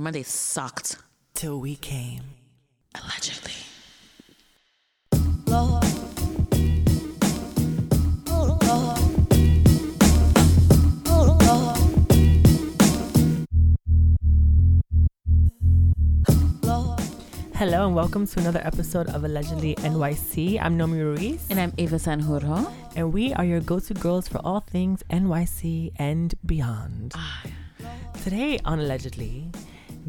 Monday sucked. Till we came. Allegedly. Lord. Oh Lord. Oh Lord. Lord. Hello and welcome to another episode of Allegedly NYC. I'm Nomi Ruiz, And I'm Eva Sanjurjo. and we are your go-to girls for all things NYC and beyond. Ah, Today on Allegedly,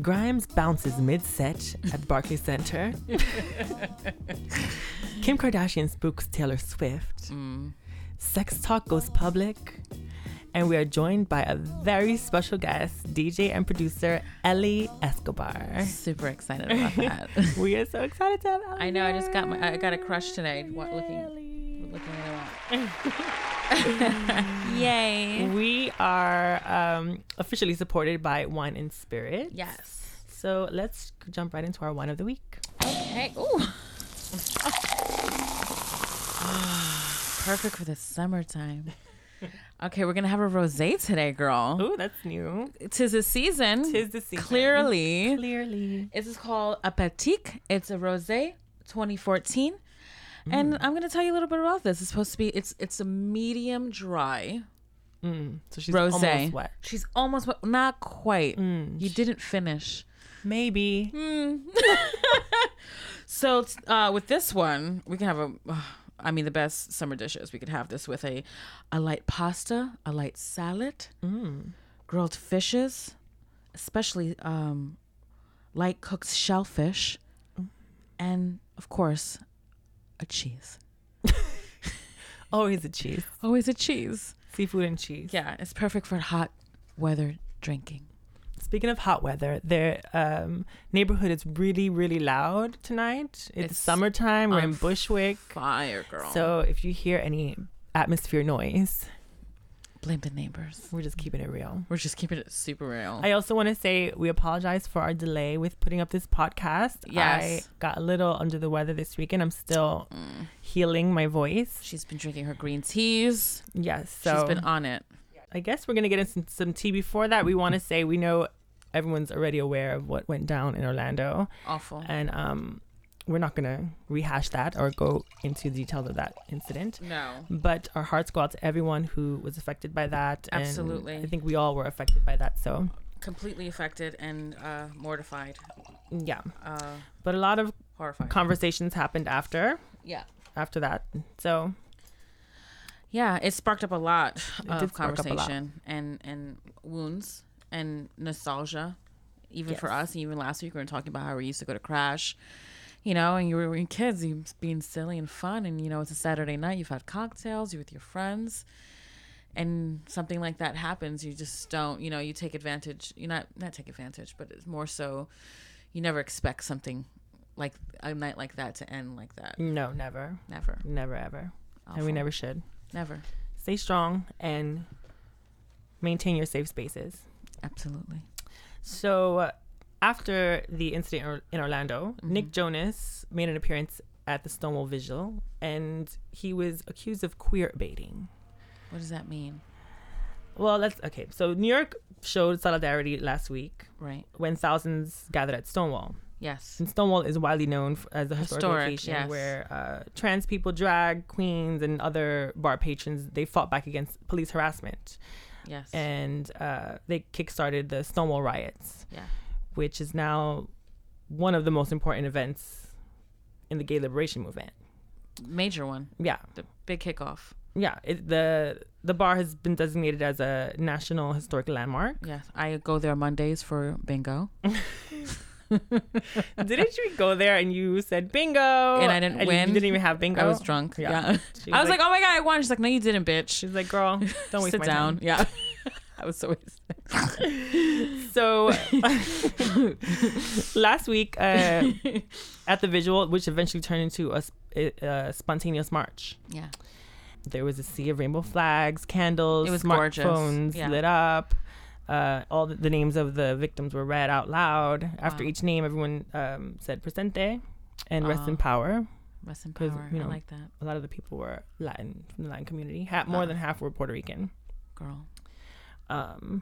Grimes bounces mid-set at Barclays Center. Kim Kardashian spooks Taylor Swift. Mm. Sex talk goes public. And we are joined by a very special guest, DJ and producer Ellie Escobar. Super excited about that. We are so excited to have Ellie. I know. I just got my. I got a crush today. What looking? Ellie. Looking at Yay. We are um, officially supported by Wine and Spirit. Yes. So let's jump right into our wine of the week. Okay. Ooh. Perfect for the summertime. Okay, we're gonna have a rosé today, girl. Ooh, that's new. Tis the season. Tis the season. Clearly. Clearly. This is called Apatique. It's a rosé, 2014. And I'm gonna tell you a little bit about this. It's supposed to be it's it's a medium dry Mm. So she's rosé. almost wet. She's almost wet, not quite. Mm. You didn't finish. Maybe. So uh, with this one, we can have a. I mean, the best summer dishes. We could have this with a, a light pasta, a light salad, Mm. grilled fishes, especially um, light cooked shellfish, and of course, a cheese. Always a cheese. Always a cheese. Seafood and cheese. Yeah, it's perfect for hot weather drinking. Speaking of hot weather, their um, neighborhood is really, really loud tonight. It's, It's summertime. We're in Bushwick. Fire, girl. So if you hear any atmosphere noise, blame the neighbors. we're just keeping it real. We're just keeping it super real. I also want to say we apologize for our delay with putting up this podcast. Yes. I got a little under the weather this weekend. I'm still healing my voice. She's been drinking her green teas. Yes. So She's been on it. I guess we're going to get into some, some tea before that. We want to say we know everyone's already aware of what went down in Orlando. Awful. And um, we're not going to rehash that or go into the details of that incident. No. But our hearts go out to everyone who was affected by that. and Absolutely. I think we all were affected by that. So, Completely affected and uh, mortified. yeah. Uh, But a lot of horrified. conversations happened after yeah. after that. So, Yeah, it sparked up a lot of a lot. conversation and and wounds and nostalgia, even for Yes. us. Even last week, we were talking about how we used to go to Crash, you know, and you were in kids, you being silly and fun, and you know, it's a Saturday night, you've had cocktails, you're with your friends, and something like that happens, you just don't, you know, you take advantage. You not not take advantage, but it's more so, you never expect something like a night like that to end like that. no, never. Never, Never ever. And we never should. never, Stay strong and maintain your safe spaces. absolutely. So, uh, after the incident in Orlando, Mm-hmm. Nick Jonas made an appearance at the Stonewall Vigil and he was accused of queer baiting. What does that mean? Well, let's okay. So, New York showed solidarity last week Right. when thousands gathered at Stonewall. Yes. And Stonewall is widely known as a historic, Historic, location yes. where uh, trans people, drag queens, and other bar patrons they fought back against police harassment, Yes. and uh, they kickstarted the Stonewall riots, yeah. Which is now one of the most important events in the gay liberation movement. Major one. Yeah, The big kickoff. yeah. It, the the bar has been designated as a national historic landmark. Yes. I go there Mondays for bingo. Didn't you go there and you said bingo? And I didn't you win. didn't even have bingo. I was drunk. Yeah. Yeah. I was like, oh my God, I won. She's like, no, you didn't, bitch. she's like, girl, don't waste Sit my down. time. Yeah. I was so wasted. So last week uh, at the visual, which eventually turned into a, a spontaneous march, Yeah. there was a sea of rainbow flags, candles, It was gorgeous. smartphones Yeah. lit up. Uh, all the, the names of the victims were read out loud. After each name, everyone um, said "presente" and "rest in power." Rest in power. you I know, like that. A lot of the people were Latin from the Latin community. Ha- more than half were Puerto Rican. Girl. Um,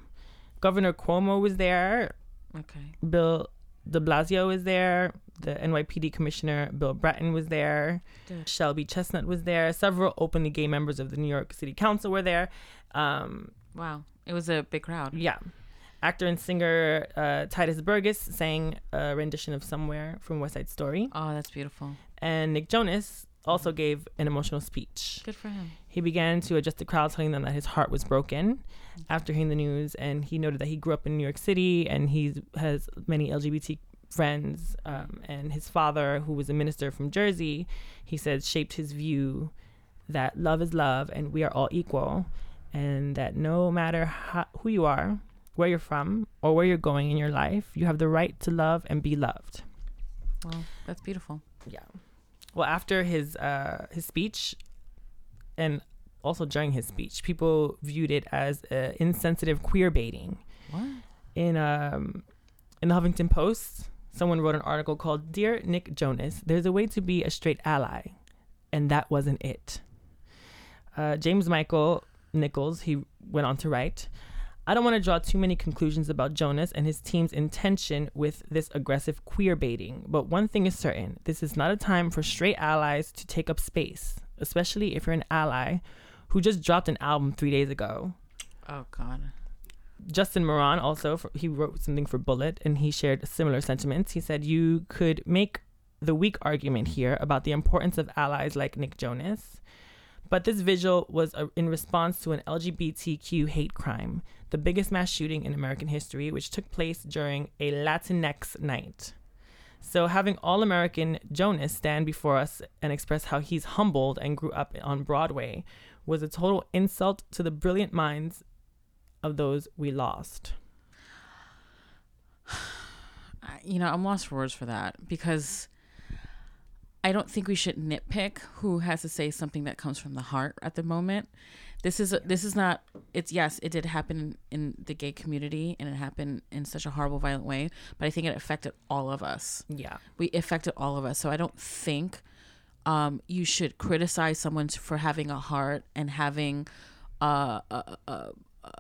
Governor Cuomo was there. Okay. Bill de Blasio was there. The NYPD commissioner, Bill Bratton, was there. Shelby Chestnut was there. Several openly gay members of the New York City Council were there. Um, Wow. It was a big crowd. yeah. Actor and singer uh, Tituss Burgess sang a rendition of Somewhere from West Side Story. Oh, that's beautiful. And Nick Jonas also gave an emotional speech. Good for him. He began to address the crowd, telling them that his heart was broken after hearing the news. And he noted that he grew up in New York City and he has many LGBT friends. Um, and his father, who was a minister from Jersey, he said, shaped his view that love is love and we are all equal. And that no matter how, who you are, where you're from, or where you're going in your life, you have the right to love and be loved. Well, that's beautiful. Yeah. Well, after his uh, his speech, and also during his speech, people viewed it as uh, insensitive queer baiting. What? In um, in the Huffington Post, someone wrote an article called "Dear Nick Jonas, there's a way to be a straight ally, and that wasn't it." Uh, James Michael Nichols he went on to write. I don't want to draw too many conclusions about Jonas and his team's intention with this aggressive queer baiting, but one thing is certain this is not a time for straight allies to take up space, especially if you're an ally who just dropped an album three days ago. Oh God. Justin Moran also, for, he wrote something for Bullett and he shared similar sentiments. He said, You could make the weak argument here about the importance of allies like Nick Jonas. But this vigil was a, in response to an LGBTQ hate crime, the biggest mass shooting in American history, which took place during a Latinx night. So, having all American Jonas stand before us and express how he's humbled and grew up on Broadway was a total insult to the brilliant minds of those we lost. You know, I'm lost for words for that because I don't think we should nitpick who has to say something that comes from the heart at the moment. This is this is not. It's yes, it did happen in the gay community and it happened in such a horrible, violent way. But I think it affected all of us. Yeah. we affected all of us. So I don't think um, you should criticize someone for having a heart and having uh, a, a, a,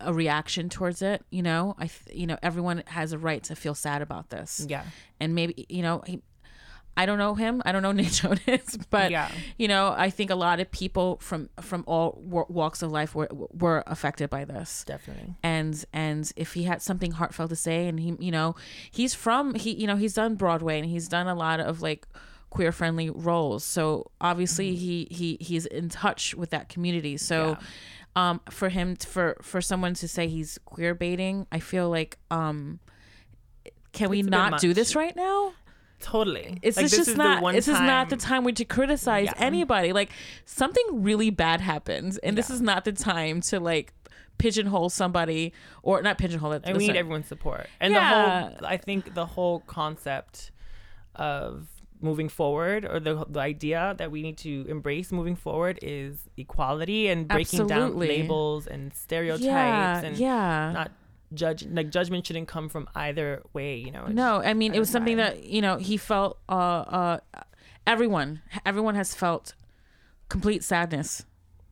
a reaction towards it. You know, I th- you know everyone has a right to feel sad about this. Yeah. and maybe you know. He, I don't know him. I don't know Nick Jonas, but Yeah. you know, I think a lot of people from from all wa- walks of life were were affected by this. Definitely. and and if he had something heartfelt to say and he you know he's from he you know he's done broadway and he's done a lot of like queer friendly roles. So obviously he he he's in touch with that community. So um for him for for someone to say he's queer baiting i feel like um can we It's bit not do this right now Totally. it's Like, just not this is not the time- time we to criticize Yeah. anybody like something really bad happens and this is not the time to like pigeonhole somebody or not pigeonhole it And we need everyone's support. And Yeah. the whole, I think the whole concept of moving forward or the, the idea that we need to embrace moving forward is equality and breaking Absolutely. down labels and stereotypes yeah and yeah not judge like judgment shouldn't come from either way you know no i mean it was something that you know he felt uh uh everyone everyone has felt complete sadness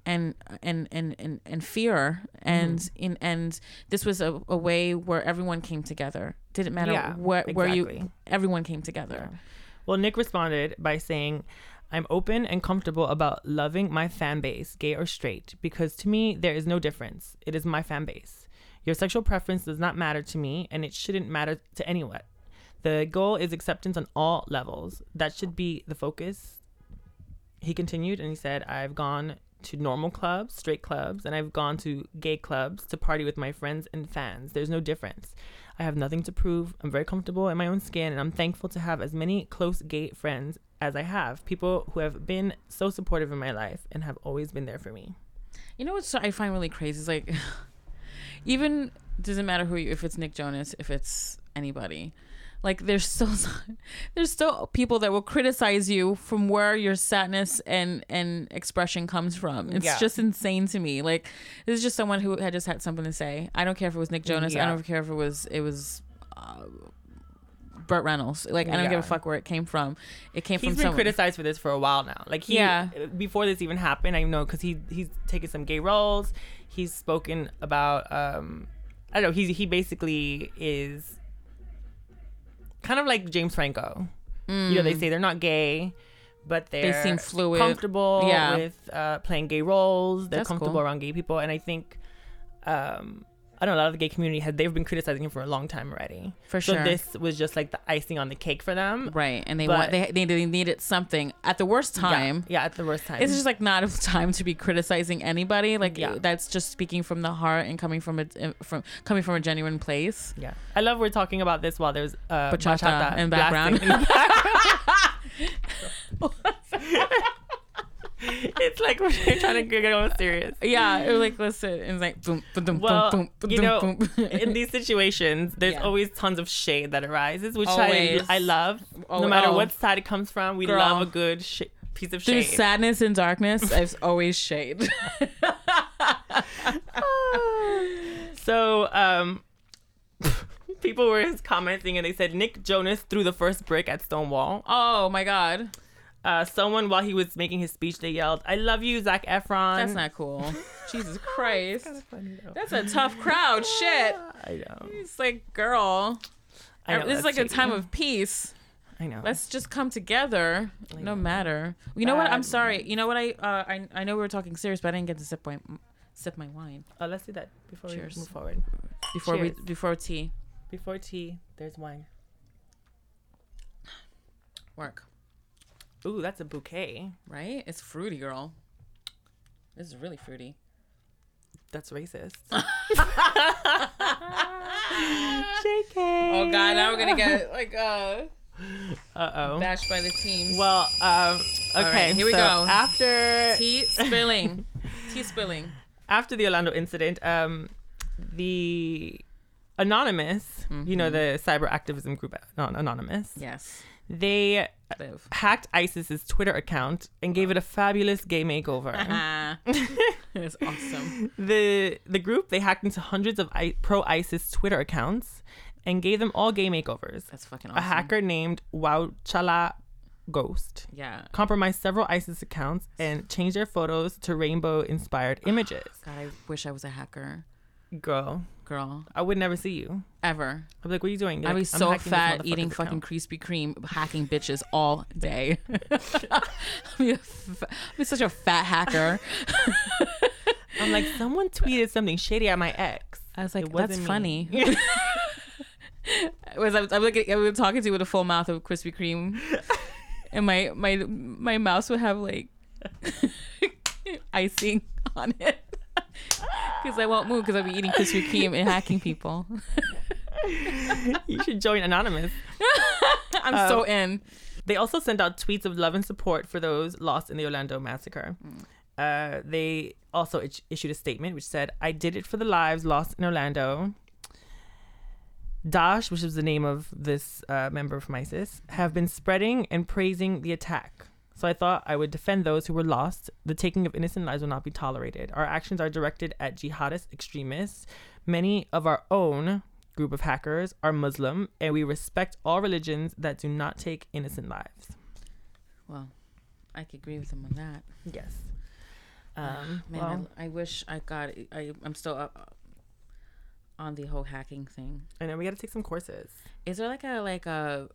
and and and and, and fear and Mm-hmm. in and this was a, a way where everyone came together didn't matter Yeah, where where you everyone came together Well, Nick responded by saying, I'm open and comfortable about loving my fan base, gay or straight, because to me, there is no difference. It is my fan base. Your sexual preference does not matter to me, and it shouldn't matter to anyone. The goal is acceptance on all levels. That should be the focus. He continued and he said, I've gone to normal clubs, straight clubs, and I've gone to gay clubs to party with my friends and fans. There's no difference. I have nothing to prove. I'm very comfortable in my own skin, and I'm thankful to have as many close gay friends as I have. People who have been so supportive in my life and have always been there for me. You know what I find really crazy is like, even doesn't matter who you, if it's Nick Jonas, if it's anybody, like there's still there's still people that will criticize you from where your sadness and and expression comes from. It's Yeah. just insane to me. Like this is just someone who had just had something to say. I don't care if it was Nick Jonas. I don't care if it was it was. Uh, Burt Reynolds, like I don't give a fuck where it came from. It came He's from He's been someone. criticized for this for a while now. Like he, Yeah. before this even happened, I know because he he's taken some gay roles. He's spoken about um, I don't know. He he basically is kind of like James Franco. You know, they say they're not gay, but they're seem fluid. comfortable Yeah. with uh, playing gay roles. They're That's comfortable cool. around gay people, and I think. Um, I don't know. A lot of the gay community had they've been criticizing him for a long time already. For so sure. this was just like the icing on the cake for them. Right, and they But- want they, they they needed something at the worst time. Yeah, at the worst time. It's just like not a time to be criticizing anybody. Like Yeah. that's just speaking from the heart and coming from a from coming from a genuine place. Yeah, I love we're talking about this while there's uh, Bachata bachata, in background. in the background. it's like we're trying to get all serious. Yeah, it was like listen, and it's like boom, boom, boom, Well, boom, boom, you know, boom. in these situations, there's Yeah. always tons of shade that arises, which I, Always. I love. Oh, no matter oh. what side it comes from, we Girl. love a good sh- piece of through shade. sadness and darkness, I've always shade. so, um, people were commenting and they said Nick Jonas threw the first brick at Stonewall. oh my god, Uh, someone while he was making his speech, they yelled, "I love you, Zac Efron." that's not cool. Jesus Christ, funny that's a tough crowd. Shit, I know. it's like girl. I know this is like a time of peace. I know. Let's just come together, no matter. You know what? I'm sorry. You know what? I uh, I I know we were talking serious, but I didn't get to sip my sip my wine Uh, let's do that before Cheers. we move forward. before Cheers. we before tea. Before tea, there's wine. Work Ooh, that's a bouquet. right? It's fruity, girl. This is really fruity. That's racist. JK. Oh God, now we're gonna get like uh Uh oh. bashed by the team. Well, um, right, okay. here we so go. After tea spilling, tea spilling. after the Orlando incident, um, the Anonymous, you know, the cyber activism group Anon- Anonymous, Yes, they live. hacked ISIS's Twitter account and gave it a fabulous gay makeover. Ah, was awesome. the the group they hacked into hundreds of I- pro ISIS Twitter accounts and gave them all gay makeovers. That's fucking awesome. A hacker named Wauchula Ghost Yeah. compromised several ISIS accounts and changed their photos to rainbow inspired images. God, I wish I was a hacker, Girl, girl. I would never see you. Ever. I'd be like, what are you doing? You're I'd be like, "I'm so fat eating account." fucking Krispy Kreme, hacking bitches all day. I'd be, a fa- I'd be such a fat hacker. I'm like, someone tweeted something shady at my ex. I was like, that's me." funny. Was I was looking I was talking to you with a full mouth of Krispy Kreme, and my my my mouse would have like icing on it because I won't move because I'll be eating Krispy Kreme and hacking people. you should join Anonymous. I'm so in. They also sent out tweets of love and support for those lost in the Orlando massacre. Uh, they also is- issued a statement which said, I did it for the lives lost in Orlando. Daesh, which is the name of this uh, member from ISIS, have been spreading and praising the attack. So I thought I would defend those who were lost. The taking of innocent lives will not be tolerated. Our actions are directed at jihadist extremists. Many of our own group of hackers are Muslim, and we respect all religions that do not take innocent lives. Well, I could agree with him on that. Yes. Um, Man, well, I, I wish I got. I I'm still up on the whole hacking thing. I know we got to take some courses. Is there like a like a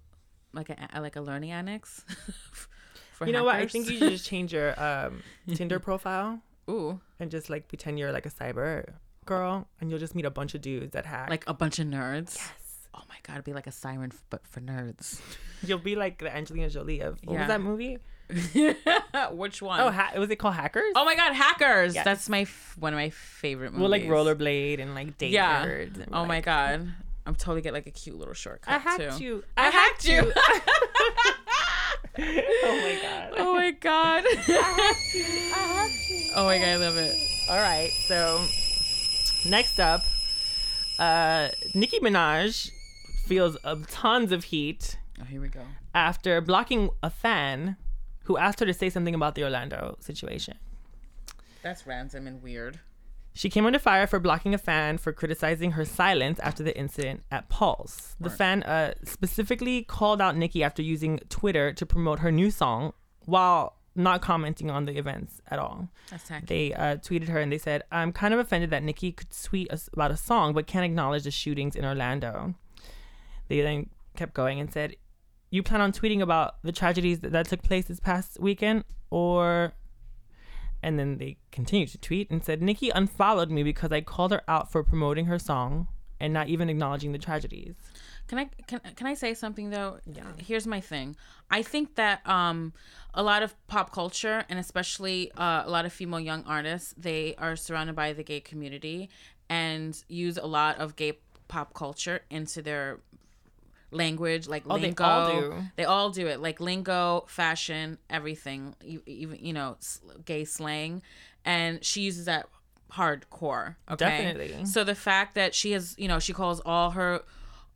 like a like a learning annex? for you know what? I think you should just change your um, Tinder profile Ooh, and just like pretend you're like a cyber girl, and you'll just meet a bunch of dudes that hack. like a bunch of nerds. Yes. Oh my god, it'd be like a siren, f- but for nerds. you'll be like the Angelina Jolie of what Yeah. was that movie? Which one? Oh, ha- was it called Hackers? oh my god, hackers! Yes. That's my f- one of my favorite movies. well, like rollerblade and like date Yeah. nerds. and, Oh my god, I'm totally get like a cute little shortcut I hacked too. you. I hacked you. oh my god. oh my god. oh my god, I love it. All right. So next up, uh, Nicki Minaj feels uh, tons of heat Oh, here we go. after blocking a fan who asked her to say something about the Orlando situation. That's random and weird. She came under fire for blocking a fan for criticizing her silence after the incident at Pulse. The Right. fan uh, specifically called out Nicki after using Twitter to promote her new song while not commenting on the events at all. That's tacky. They uh, tweeted her and they said, I'm kind of offended that Nicki could tweet us about a song but can't acknowledge the shootings in Orlando. They then kept going and said, You plan on tweeting about the tragedies that, that took place this past weekend? Or. And then they continued to tweet and said, Nicki unfollowed me because I called her out for promoting her song and not even acknowledging the tragedies. Can I can can I say something though? Yeah. Here's my thing. I think that um a lot of pop culture and especially uh, a lot of female young artists they are surrounded by the gay community and use a lot of gay pop culture into their language like Oh, they lingo. all do. They all do it like lingo, fashion, everything. You- Even you know gay slang, and she uses that hardcore. Okay? Definitely. So the fact that she has, you know, she calls all her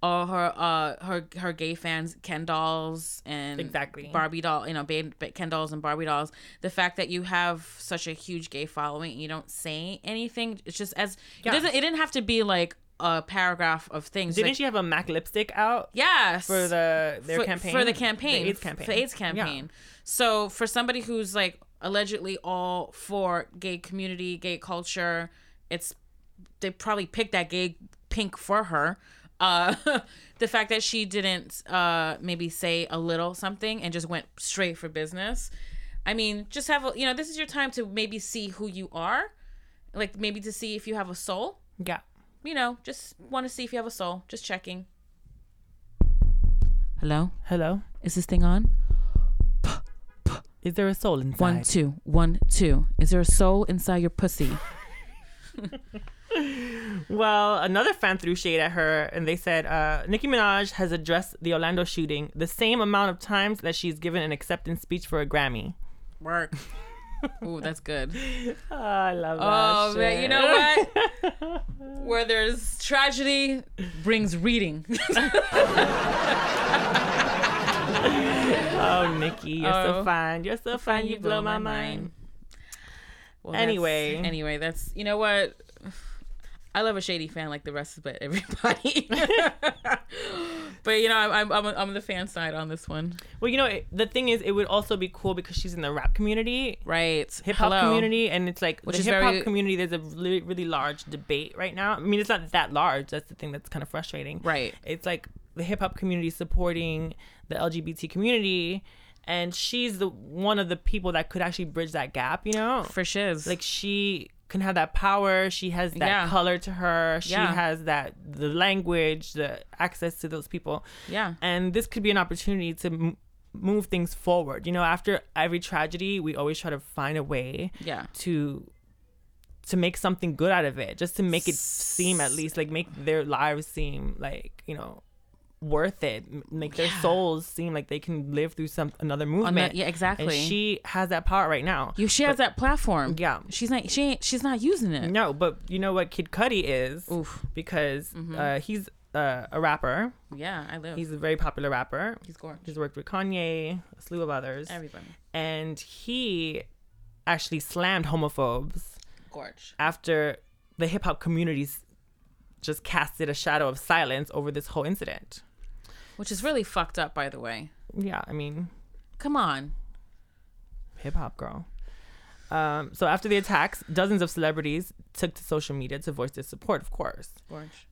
all her uh her her gay fans Ken dolls and Exactly. Barbie doll, you know, ba- ba- Ken dolls and Barbie dolls. The fact that you have such a huge gay following, and you don't say anything. It's just as Yeah. it doesn't. It didn't have to be like a paragraph of things. Didn't like, she have a MAC lipstick out Yes. for the their for, campaign? for the campaign The AIDS campaign. for AIDS campaign. So for somebody who's like allegedly all for gay community, gay culture, it's they probably picked that gay pink for her. Uh, the fact that she didn't uh maybe say a little something and just went straight for business. I mean, just have a you know this is your time to maybe see who you are, like maybe to see if you have a soul. Yeah. You know, just want to see if you have a soul. Just checking. Hello. Hello. Is this thing on? Is there a soul inside? One, two, one, two. Is there a soul inside your pussy? Well, another fan threw shade at her, and they said uh, Nicki Minaj has addressed the Orlando shooting the same amount of times that she's given an acceptance speech for a Grammy. Work. Ooh, that's good. Oh, I love that. Oh man, you know what? Where there's tragedy brings reading. oh, Nicki, you're so Oh. fine. You're so fine. You blow my mind. Well, that's- Anyway. anyway, that's you know what. I love a shady fan like the rest of it, everybody. But you know, I'm I'm I'm on the fan side on this one. Well, you know, it, the thing is, it would also be cool because she's in the rap community, Right. hip hop community, and it's like Which the hip hop very- community. There's a really, really large debate right now. I mean, it's not that large. That's the thing that's kind of frustrating. Right. It's like the hip hop community supporting the LGBT community, and she's the one of the people that could actually bridge that gap. You know, For shiz. like she can have that power. She has that Yeah. color to her. She Yeah. has that the language, the access to those people yeah. and this could be an opportunity to m- move things forward you know after every tragedy we always try to find a way Yeah. to to make something good out of it just to make it seem at least like make their lives seem like you know worth it make their Yeah. souls seem like they can live through some another movement that, yeah, exactly. and she has that power right now you she has that platform. yeah She's not. She ain't. She's not using it. no but you know what Kid Cudi is Oof. because uh, he's uh, a rapper Yeah, I live. he's a very popular rapper He's gorgeous. He's worked with Kanye, a slew of others. Everybody. and he actually slammed homophobes Gorge. after the hip hop communities just casted a shadow of silence over this whole incident. Which is really fucked up, by the way. Yeah, I mean, Come on. hip hop girl. Um, so after the attacks, dozens of celebrities took to social media to voice their support, of course,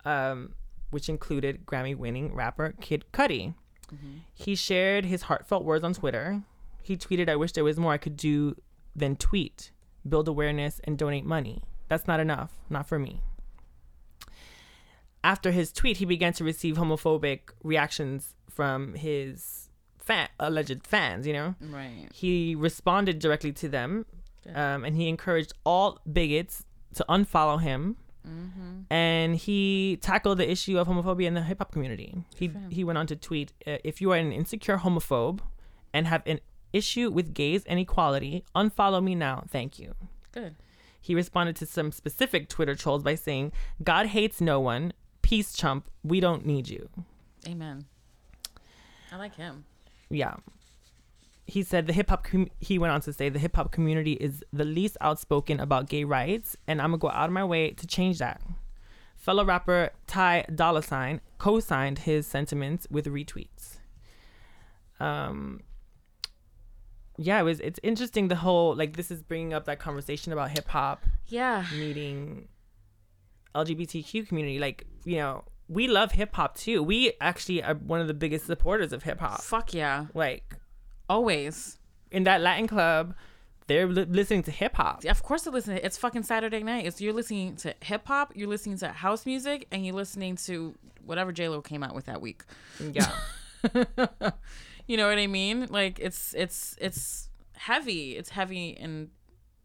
um, which included Grammy-winning rapper Kid Cudi. He shared his heartfelt words on Twitter. He tweeted, "I wish there was more I could do than tweet, build awareness, and donate money. That's not enough, not for me." After his tweet, he began to receive homophobic reactions from his fan, alleged fans. You know, Right. he responded directly to them, um, and he encouraged all bigots to unfollow him. And he tackled the issue of homophobia in the hip hop community. He he went on to tweet, uh, "If you are an insecure homophobe and have an issue with gays and equality, unfollow me now. Thank you." Good. He responded to some specific Twitter trolls by saying, "God hates no one. Peace, chump. We don't need you." Amen. I like him. yeah he said the hip hop com- he went on to say the hip hop community is the least outspoken about gay rights and I'm going to go out of my way to change that. Fellow rapper Ty Dolla Sign co-signed his sentiments with retweets. Um yeah, it was. It's interesting. The whole like this is bringing up that conversation about hip hop Yeah. meeting LGBTQ community. Like you know, we love hip hop too. We actually are one of the biggest supporters of hip hop. Fuck yeah. Like Always. in that Latin club, they're li- listening to hip hop. Yeah, Of course, they're listening. It's fucking Saturday night. It's you're listening to hip hop, you're listening to house music, and you're listening to whatever J Lo came out with that week. Yeah. You know what I mean? Like it's it's it's heavy. It's heavy in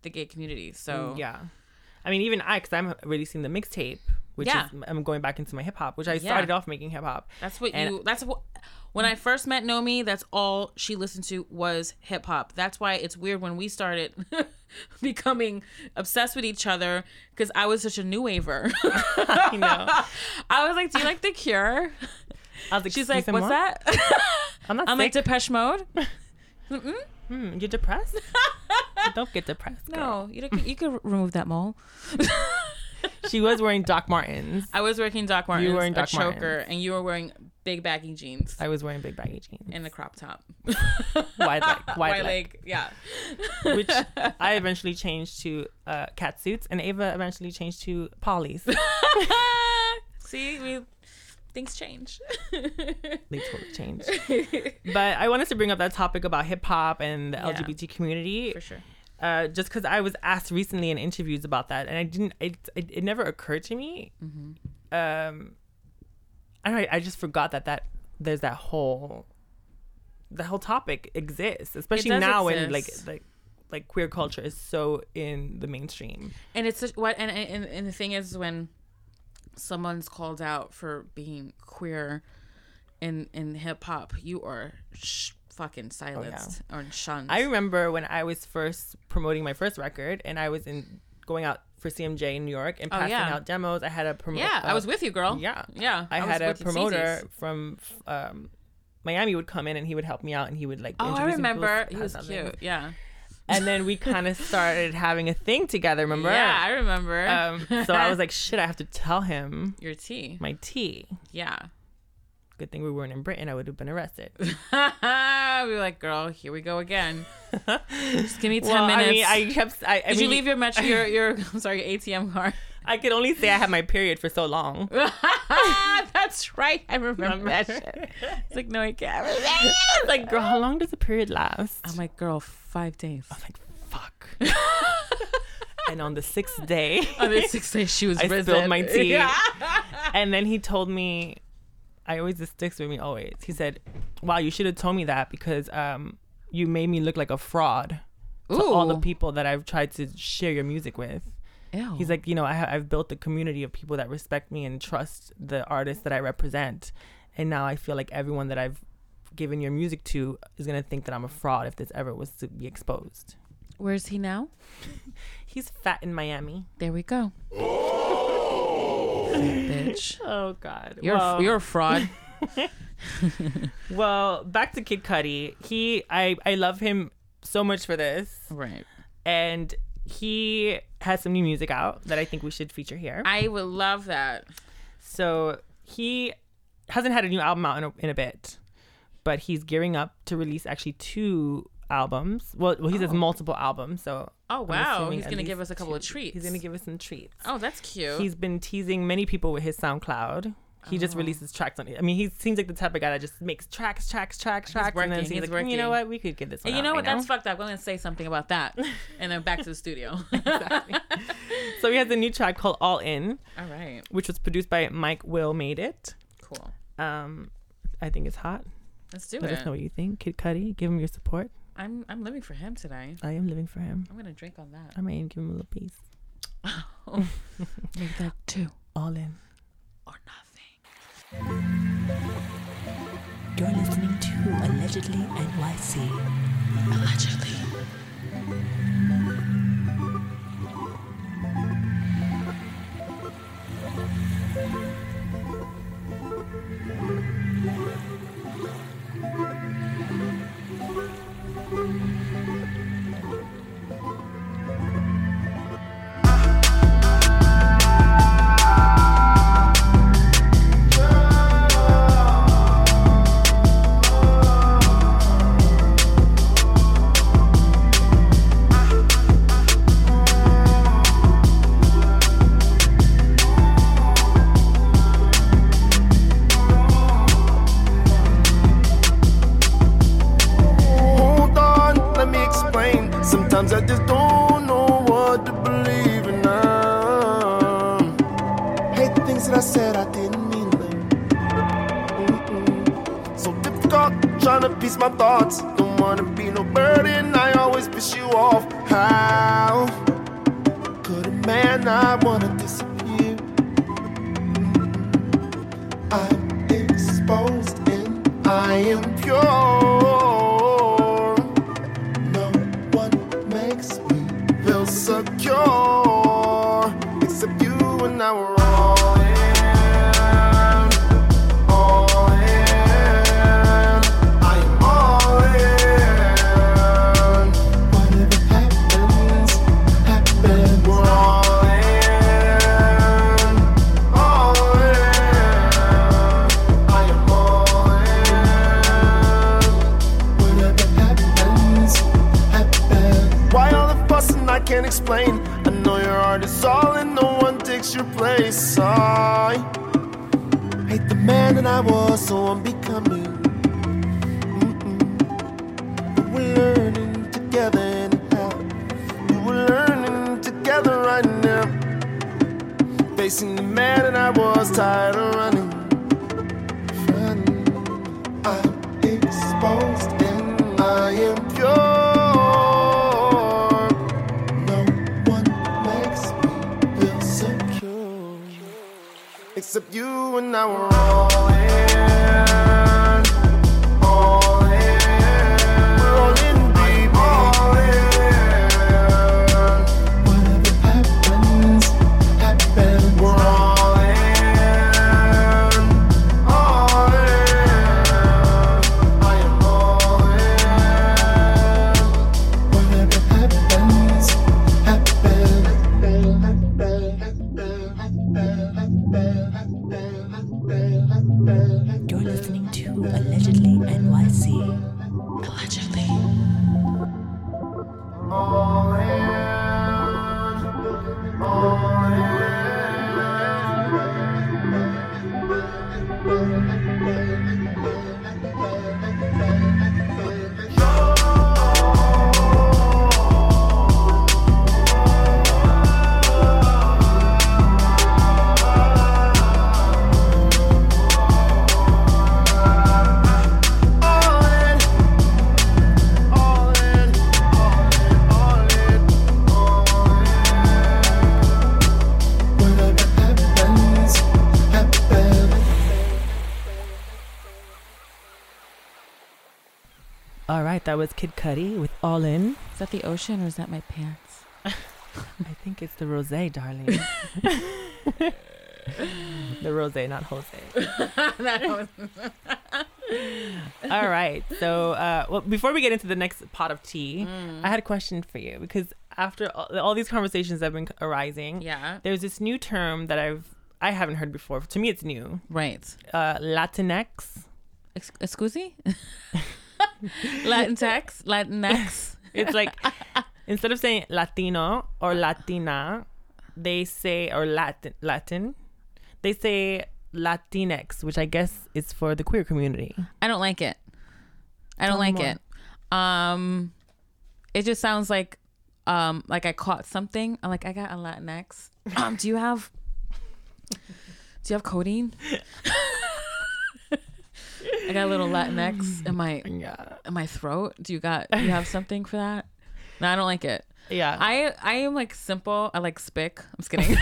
the gay community. So Yeah. I mean, even I, because I'm releasing the mixtape, which Yeah. is I'm going back into my hip hop, which I Yeah. started off making hip hop. That's what And- you. That's what. When I first met Nomi, that's all she listened to was hip hop. That's why it's weird when we started becoming obsessed with each other because I was such a new waver. You know, I was like, "Do you like The Cure?" I was like, She's like, "What's what? that?" I'm not I'm like sick. Depeche Mode. Hmm, you're depressed. Don't get depressed. girl. No, you don't, you could remove that mole. She was wearing Doc Martens. I was wearing Doc Martens, You were wearing a Doc choker, Martens. and you were wearing big baggy jeans I was wearing big baggy jeans. and a crop top. wide leg, wide, Wide leg. leg, yeah. Which I eventually changed to uh, cat suits, and Ava eventually changed to polys. See, we things change. they totally changed. But I wanted to bring up that topic about hip hop and the Yeah. LGBT community. For sure. Uh, just because I was asked recently in interviews about that, and I didn't. It it, it never occurred to me. Mm-hmm. Um, I don't know, I just forgot that that there's that whole the whole topic exists, especially now when like like like queer culture is so in the mainstream. And it's such, what and, and and the thing is when someone's called out for being queer in in hip hop, you are sh- fucking silenced or shunned. Oh, I remember when I was first promoting my first record, and I was in going out for CMJ in New York and Oh, passing yeah. out demos. I had a promoter. yeah, I was with you, girl. Yeah, yeah. I, was had a promoter from um, Miami would come in and he would help me out and he would like. Oh, I introduce me to remember. He was cute. Yeah. And then we kind of started having a thing together. Remember? Yeah, I remember. Um, so I was like, shit, I have to tell him your tea. my tea. Yeah. Good thing we weren't in Britain. I would have been arrested. we were like, girl, here we go again. Just give me ten well, minutes. I mean, I kept. I, I Did mean, you leave your metro your your I'm sorry ATM card? I could only say I had my period for so long. That's right. I remember that shit. It's like no, I can't. It's like, girl, how long does a period last? I'm like, girl, five days. I'm like, fuck. and on the sixth day, On the sixth day, she was I risen. spilled my tea. And then he told me, I always this sticks with me always. He said, "Wow, you should have told me that because um, you made me look like a fraud to all the people that I've tried to share your music with." Ew. He's like, you know, I ha- I've built a community of people that respect me and trust the artists that I represent, and now I feel like everyone that I've given your music to is gonna think that I'm a fraud if this ever was to be exposed. Where's he now? He's fat in Miami. There we go. Bitch. Oh God, You're Well- you're a fraud. Well, back to Kid Cudi. He, I, I love him so much for this, right. and he has some new music out that I think we should feature here. I would love that. So he hasn't had a new album out in a, in a bit, but he's gearing up to release actually two albums. Well, well he says Oh. multiple albums. So Oh wow, he's gonna give us a couple of treats. He's gonna give us some treats. Oh, that's cute. He's been teasing many people with his SoundCloud. He just Oh. releases tracks on it. I mean, he seems like the type of guy that just makes tracks, tracks, tracks, tracks, and then he's, like, "Mm, you know what, we could get this. One and you know what? right That's now." fucked up. I'm gonna say something about that, and then back to the studio. so he has a new track called All In, All right, which was produced by Mike Will Made It. cool. Um, I think it's hot. Let's do Let it. Let us know what you think. Kid Cudi, give him your support. I'm I'm living for him today. I am living for him. I'm gonna drink on that. I might even give him a little piece. Make that two All in. or nothing. You're listening to Allegedly NYC. Allegedly. Allegedly Thank you. Was Kid Cudi with All In. Is that the ocean or is that my pants? I think it's the rose, darling. the rose, not Jose. All right. So, uh, well, before we get into the next pot of tea, I had a question for you because after all, all these conversations that have been arising, Yeah. there's this new term that I've I haven't heard before. To me, it's new. Right. Uh, Latinx. Ex- excuse me? Latinx? Latinx? It's like instead of saying Latino or Latina, they say or Latin Latin, they say Latinx, which I guess is for the queer community. I don't like it. I don't Tell like more. it. Um, it just sounds like, um, like I caught something. I'm like, I got a Latinx. Um, do you have, do you have codeine? I got a little Latinx in my Yeah. in my throat. Do you got? Do you have something for that? No, I don't like it. Yeah. I I am like simple. I like spick. I'm just kidding.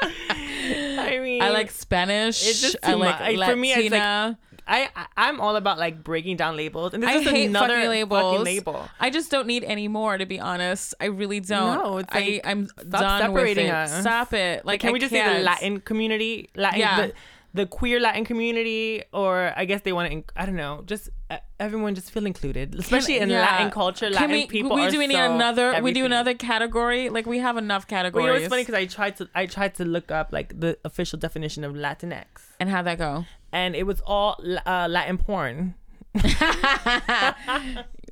I mean, I like Spanish. It's just I like much. Latina. For me, it's like, I, I'm all about like breaking down labels, and this I is hate another fucking labels. fucking label. I just don't need any more, to be honest. I really don't. No, it's I, like, I'm stop done with separating it. us. Stop it. Like, Like, can I we just say can't. the Latin community, Latin, Yeah. the, the queer Latin community, or I guess they want to. I don't know, just uh, everyone just feel included, especially in Yeah. Latin culture. Can Latin we, people we do any so another? We do another category. Like we have enough Well, categories. you know, it's funny because I tried to I tried to look up like the official definition of Latinx, and how'd that go? and it was all uh, Latin porn.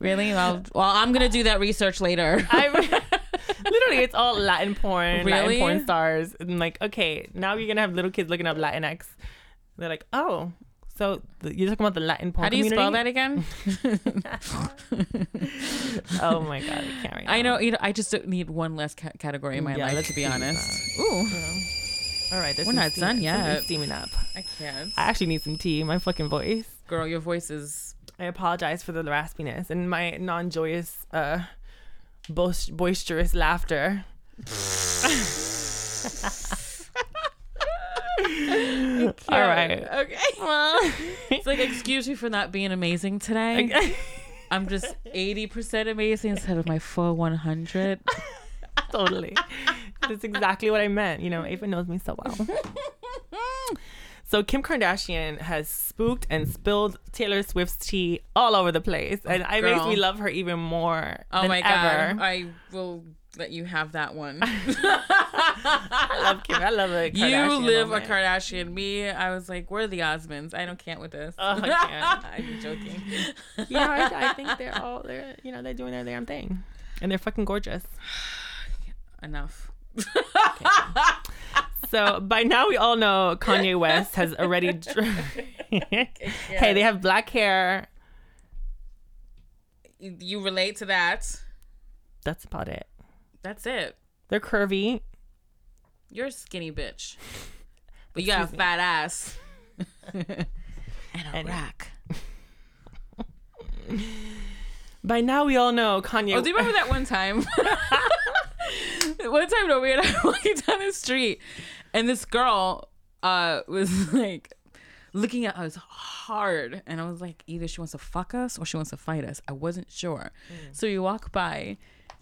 Really? Well, well, I'm gonna do that research later. Literally, it's all Latin porn, Really? Latin porn stars, and like, okay, now you're gonna have little kids looking up Latinx. They're like, oh, So the, you're talking about the Latin porn How do you spell that again? Oh my god, I can't. Right I know. You know. I just need one less ca- category in my Yeah, life, to be honest. Ooh, All right, there's We're not steam- done yet. Steaming up. I can't. I actually need some tea. My fucking voice. Girl, your voice is. I apologize for the raspiness and my non-joyous, uh, boist- boisterous laughter. All right. Okay. Well, it's like excuse me for not being amazing today. I'm just 80% amazing instead of my full 100. totally. That's exactly what I meant. You know, Ava knows me so well. So Kim Kardashian has spooked and spilled Taylor Swift's tea all over the place, and it makes me love her even more Oh than my ever. god. I will let you have that one. I love Kim. I love a you live moment. a Kardashian. Me, I was like, we're the Osmonds. I don't can't with this. Oh, I can't. I'm joking. yeah, I, I think they're all they're you know they're doing their damn thing, and they're fucking gorgeous. Enough. So by now we all know Kanye West has already. Dr- hey, they have black hair. You relate to that. That's about it. That's it. They're curvy. You're a skinny bitch. But you got a fat ass. and a And- rack. By now we all know Kanye. Oh, do you remember that one time? one time, no, we were walking down the street, and this girl uh was like looking at us hard, and I was like, either she wants to fuck us or she wants to fight us. I wasn't sure. So we walk by,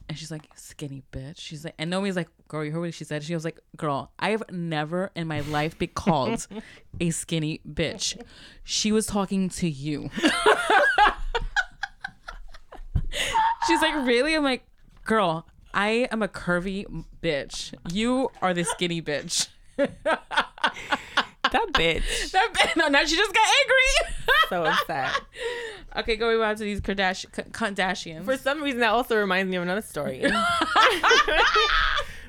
and she's like, "Skinny bitch." She's like, and Nomi's like, "Girl, you heard what she said?" She was like, "Girl, I have never in my life been called a skinny bitch." She was talking to you. She's like, really? I'm like, girl, I am a curvy bitch. You are the skinny bitch. That bitch. That bitch. No, now she just got angry. so upset. okay, going back to these Kardashian, Kardashians. For some reason, that also reminds me of another story.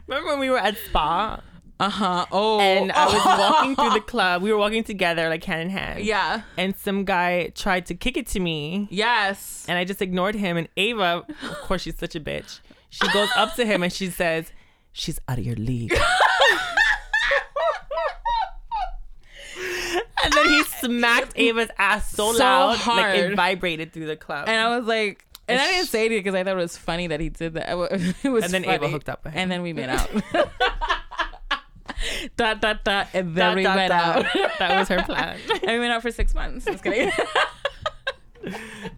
Remember when we were at Spa uh huh. Oh, and I was walking through the club? We were walking together, like hand in hand. yeah. And some guy tried to kick it to me, Yes. and I just ignored him. And Ava, of course, she's such a bitch. She goes up to him and she says, "She's out of your league." And then he smacked Ava's ass so, So loud, like it vibrated through the club. And I was like, and I didn't say anything because I thought it was funny that he did that. It was And then funny. Ava hooked up with him. And then we made out. dot, dot, dot. And then Dot, we dot, went dot. out. that was her plan. and we went out for six months. Just kidding.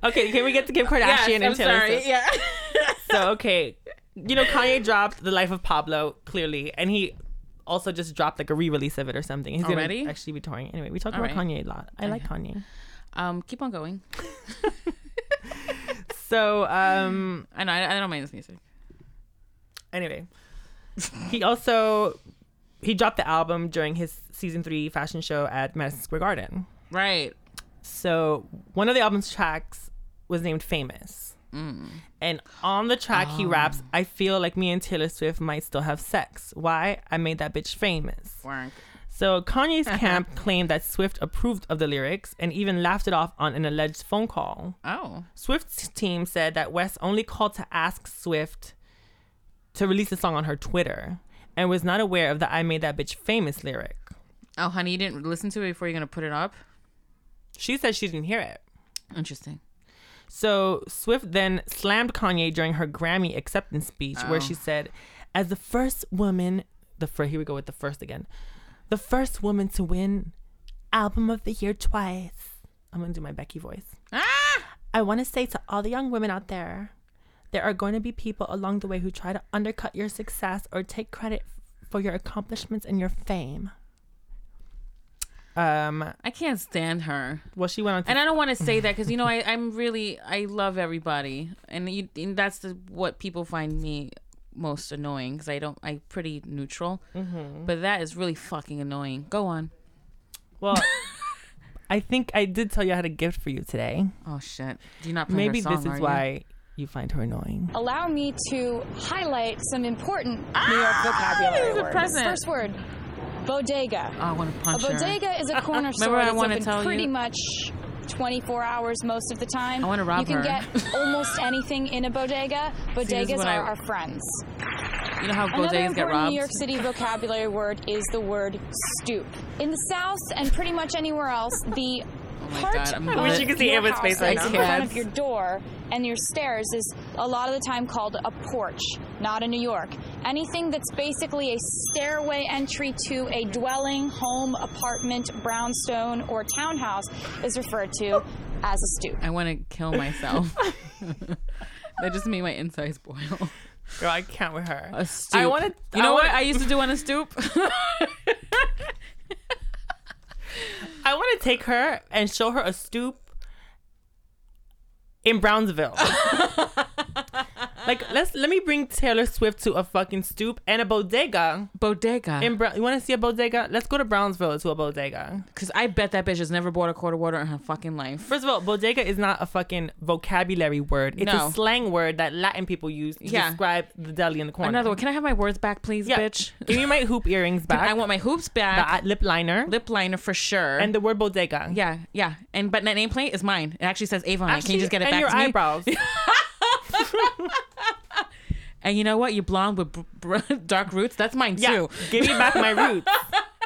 Okay, can we get to Kim Kardashian yes, and Taylor sorry. Swift? Yeah. So okay, you know Kanye dropped The Life of Pablo clearly, and he also just dropped like a re-release of it or something. He's Already? gonna actually be touring. Anyway, we talk All about right. Kanye a lot. I like Kanye. Um, keep on going. So um, I know I, I don't mind this music. anyway, he also he dropped the album during his season three fashion show at Madison Square Garden. Right. So one of the album's tracks was named Famous. Mm. And on the track, he raps, um. I feel like me and Taylor Swift might still have sex. Why? I made that bitch famous. Work. So Kanye's camp claimed that Swift approved of the lyrics and even laughed it off on an alleged phone call. Oh. Swift's team said that West only called to ask Swift to release the song on her Twitter and was not aware of the I made that bitch famous lyric. Oh, honey, you didn't listen to it before you're gonna put it up. She said she didn't hear it. Interesting. So Swift then slammed Kanye during her Grammy acceptance speech, where she said, "As the first woman, the first here we go with the first again, the first woman to win album of the year twice." I'm gonna do my Becky voice. Ah. I want to say to all the young women out there, there are going to be people along the way who try to undercut your success or take credit for your accomplishments and your fame. Um. I can't stand her. Well, she went on. To, And I don't want to say that because you know I I'm really I love everybody and you and that's the what people find me most annoying because I don't I'm pretty neutral, but that is really fucking annoying. Go on. well, I think I did tell you I had a gift for you today. Oh shit! Do you not play Maybe her song, this is why you find her annoying. Allow me to highlight some important New York vocabulary this is a words. present. First word, Bodega. Oh, I want to A punch her. bodega is a corner store Remember I that's wanna open tell pretty you? much 24 hours most of the time. I wanna rob You can her. get almost anything in a bodega. Bodegas what are I- our friends. You know how Another bodegas get important robbed? New York City vocabulary word is the word stoop. In the South and pretty much anywhere else, the oh my part God, I'm of I wish you could see your Emma's house face right that's now. in front of your door and your stairs is a lot of the time called a porch, not in New York. Anything that's basically a stairway entry to a dwelling, home, apartment, brownstone, or townhouse is referred to as a stoop. I want to kill myself. that just made my insides boil. Girl, I can't with her. A stoop. I want to. You know what I used to do on a stoop? I want to take her and show her a stoop in Brownsville. like, let's let me bring Taylor Swift to a fucking stoop and a bodega bodega. in Brown. You want to see a bodega? Let's go to Brownsville to a bodega. Because I bet that bitch has never bought a quart of water in her fucking life. First of all, bodega is not a fucking vocabulary word. It's No. a slang word that Latin people use to Yeah. describe the deli in the corner. Another one. Can I have my words back, please, yeah. bitch? Give me my hoop earrings back. I want my hoops the back. uh, lip liner lip liner for sure. and the word bodega. yeah, yeah. And but that nameplate is mine. It actually says Avon. on it. Can you just get it back your to me? eyebrows. And you know what? You're blonde with br- br- dark roots. That's mine Yeah, too. give me back my roots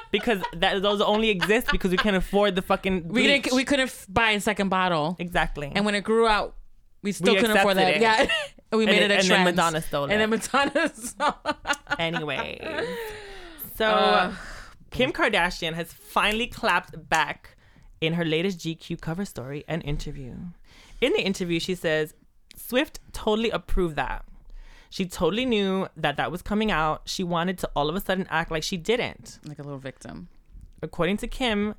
because that those only exist because we can't afford the fucking. We didn't. We couldn't f- buy a second bottle. exactly. And when it grew out, we still We couldn't afford that. it. Yeah. and we And made it- it, a and then. Madonna stole it. And then Madonna stole anyway, so Uh, Kim Kardashian has finally clapped back in her latest GQ cover story and interview. In the interview, she says Swift totally approved that. She totally knew that that was coming out. She wanted to all of a sudden act like she didn't. like a little victim. according to Kim,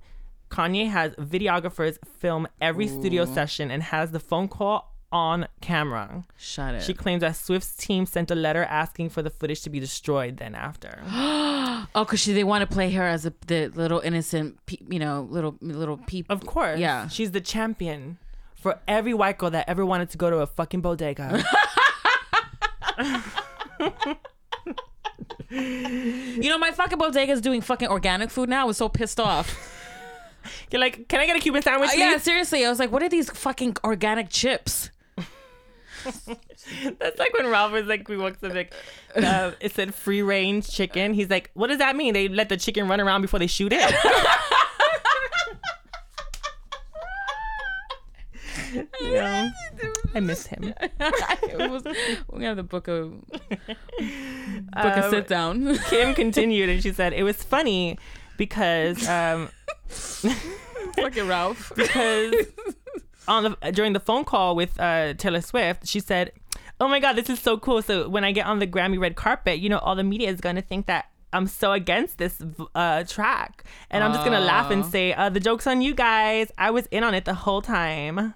Kanye has videographers film every studio session and has the phone call on camera. Shut it. She claims that Swift's team sent a letter asking for the footage to be destroyed then after. oh, because they want to play her as a the little innocent, pe- you know, little little peep. Of course. Yeah. She's the champion for every white girl that ever wanted to go to a fucking bodega. You know, my fucking bodega is doing fucking organic food now. I was so pissed off. You're like, can I get a Cuban sandwich? Uh, yeah, please?" seriously. I was like, what are these fucking organic chips? That's like when Ralph was like, we walked up like, uh, it said free range chicken. He's like, what does that mean? They let the chicken run around before they shoot it? I miss him. was, we have the book of book of Um, sit down. Kim continued and she said, it was funny because, um, fucking Ralph. because on the during the phone call with uh, Taylor Swift, she said, "Oh my God, this is so cool! So when I get on the Grammy red carpet, you know, all the media is going to think that." I'm so against this uh, track, and I'm just gonna laugh and say, uh, "The joke's on you guys. I was in on it the whole time."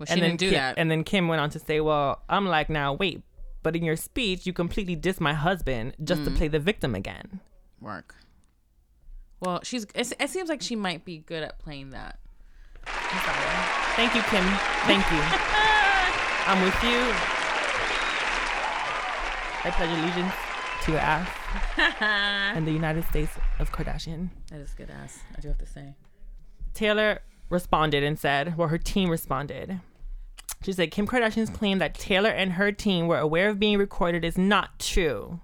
Well, she and then didn't do Kim, that. And then Kim went on to say, "Well, I'm like, now wait, but in your speech, you completely diss my husband just Mm. to play the victim again." Work. Well, she's. It, it seems like she might be good at playing that. Thank you, Kim. Thank you. I'm with you. I pledge allegiance to your ass and the United States of Kardashian. That is good ass. I do have to say. Taylor responded and said, well, her team responded. She said, Kim Kardashian's claim that Taylor and her team were aware of being recorded is not true.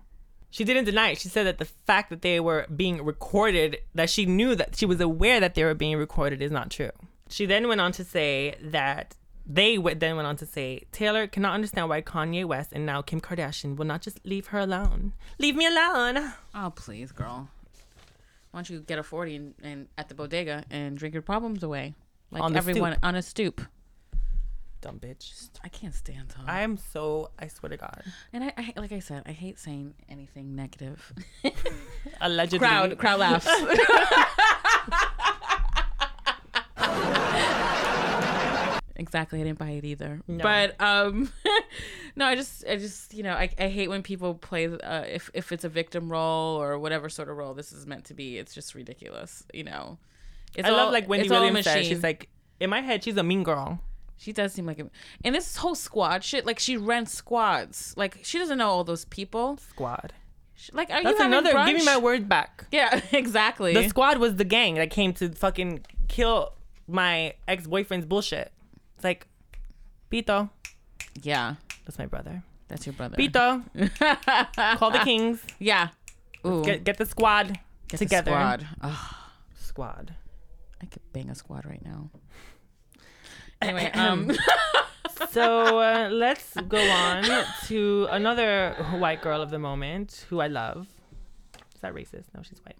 She didn't deny it. She said that the fact that they were being recorded, that she knew that she was aware that they were being recorded, is not true. She then went on to say that they w- then went on to say Taylor cannot understand why Kanye West and now Kim Kardashian will not just leave her alone. Leave me alone. Oh please, girl. Why don't you get a forty and, and at the bodega and drink your problems away, like On everyone stoop. on a stoop. Dumb bitch. I can't stand her. I am so, I swear to God. and I, I, like I said, I hate saying anything negative. Allegedly. crowd, crowd laughs. exactly, I didn't buy it either. No. But um, no, I just, I just, you know, I, I hate when people play uh, if if it's a victim role or whatever sort of role this is meant to be. It's just ridiculous, you know. It's I all- love like Wendy it's all a Williams said. She's like, in my head, she's a mean girl. She does seem like a, and this whole squad shit. Like she rents squads. Like she doesn't know all those people. Squad. Sh- Like, are That's you having another. brunch? Give me my word back. Yeah, exactly. The squad was the gang that came to fucking kill my ex boyfriend's bullshit. It's like, Pito. yeah, That's my brother. that's your brother. Pito. Call the kings. Yeah. Ooh, Get get the squad get the together. squad. Ugh, Squad. I could bang a squad right now. Anyway, um, So uh, let's go on to another white girl of the moment who I love. Is that racist? No, she's white.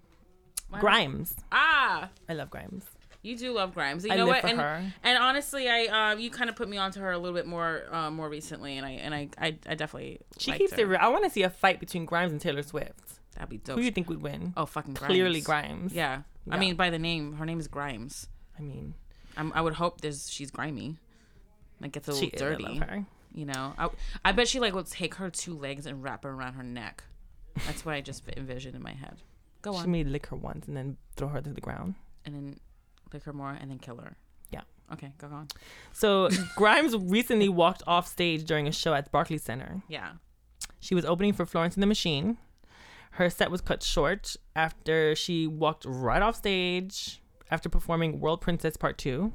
Grimes. ah, I love Grimes. you do love Grimes. You I know live what? for and, her. and honestly, I uh, you kind of put me onto her a little bit more uh, more recently, and I and I I, I definitely She keeps her. it real. I want to see a fight between Grimes and Taylor Swift. That'd be dope. Who do you think would win? oh, fucking Grimes. Clearly Grimes. Yeah. I mean, by the name, her name is Grimes. I mean, I'm, I would hope there's she's grimy. Like it's a little she dirty. You know, I, I bet she like will take her two legs and wrap her around her neck. That's what I just envisioned in my head. Go on. She may lick her once and then throw her to the ground. and then lick her more, and then kill her. Yeah. Okay, go on. So Grimes recently walked off stage during a show at Barclays Center. Yeah. She was opening for Florence and the Machine. Her set was cut short after she walked right off stage after performing World Princess Part 2.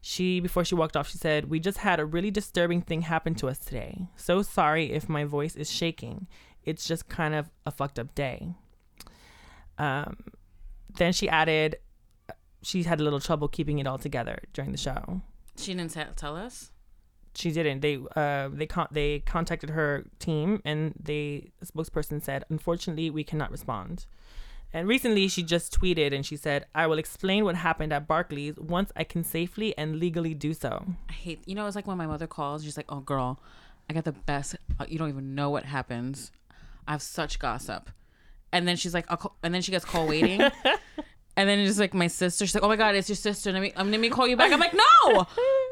She, before she walked off, she said, We just had a really disturbing thing happen to us today. So sorry if my voice is shaking. It's just kind of a fucked up day. Um, then she added, she had a little trouble keeping it all together during the show She didn't te- tell us. she didn't. They uh they con- they contacted her team and they the spokesperson said, unfortunately, we cannot respond. And recently, she just tweeted and she said, "I will explain what happened at Barclays once I can safely and legally do so." I hate. You know, it's like when my mother calls. She's like, "Oh, girl, I got the best. uh, You don't even know what happens. I have such gossip." And then she's like, I'll call, and then she gets call waiting. and then it's just like my sister. She's like, "Oh my god, it's your sister. Let me, um, let me call you back." I'm like, "No,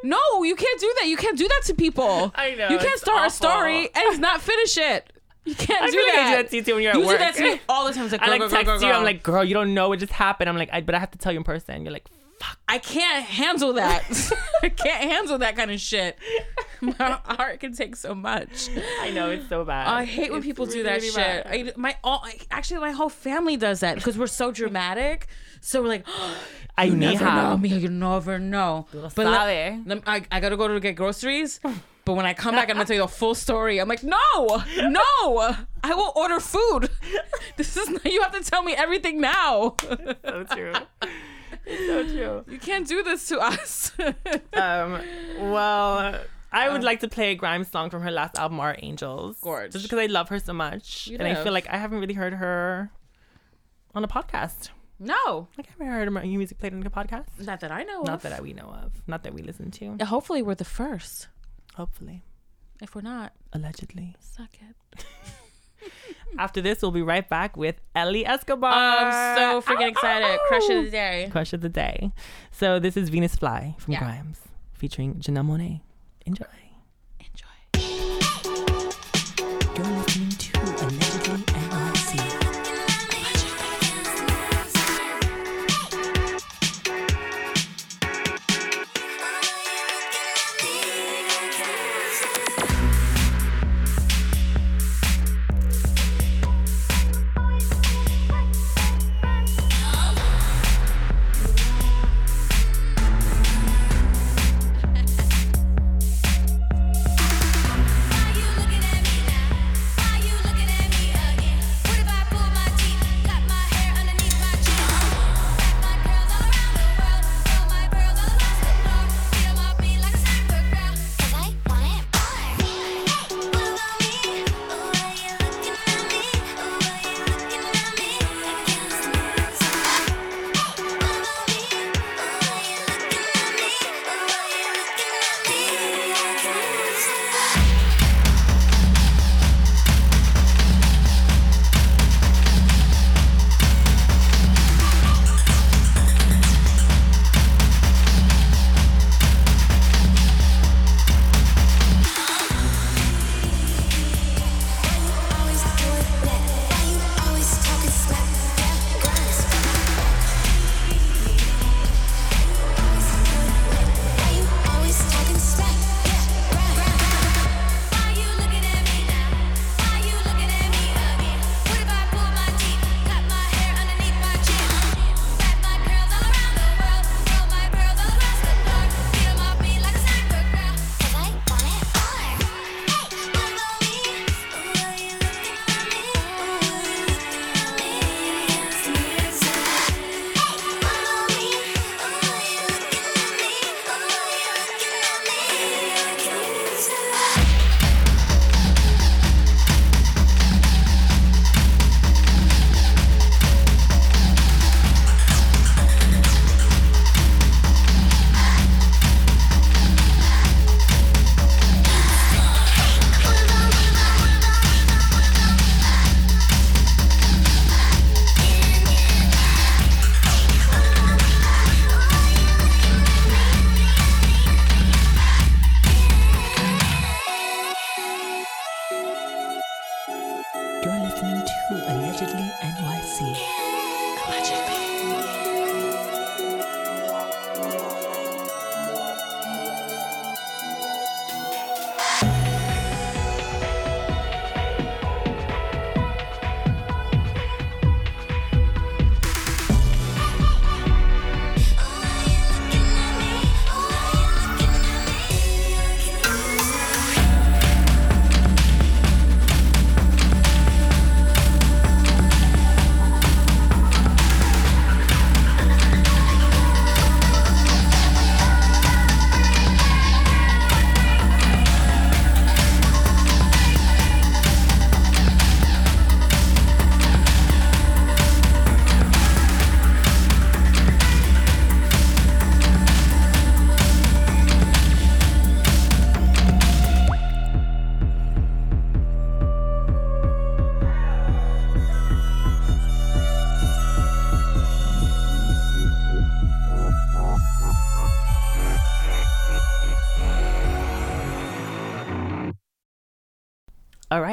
no, you can't do that. You can't do that to people. I know, You can't start awful. a story and not finish it. You can't I do feel like that. I do that to you too when you're at you work. do that to me all the time. It's like, I girl, like girl, text girl, you. I'm like, "Girl, you don't know what just happened." I'm like, I, "But I have to tell you in person." You're like, "Fuck." I can't handle that. I can't handle that kind of shit. My heart can take so much. I know it's so bad. I hate when It's people do that really shit. I, my all I, actually my whole family does that because we're so dramatic. So we're like, I you never know me. You never know. But sabe. I, I gotta go to get groceries. But when I come back, I'm gonna tell you the full story. I'm like, no, no, I will order food. This is not, you have to tell me everything now. so true. It's so true. You can't do this to us. Um, well, I would like to play a Grimes song from her last album, Art Angels. Gorge. Just because I love her so much. You and I feel like I haven't really heard her on a podcast. no, Like, I haven't heard her music played on a podcast. not that I know Not of. that we know of. Not that we listen to. Hopefully, we're the first. Hopefully. If we're not, Allegedly. suck it. After this, we'll be right back with Ellie Escobar. Oh, I'm so freaking excited. Crush of the day. Crush of the day. So this is Venus Fly from Yeah. Grimes featuring Janelle Monáe. Enjoy.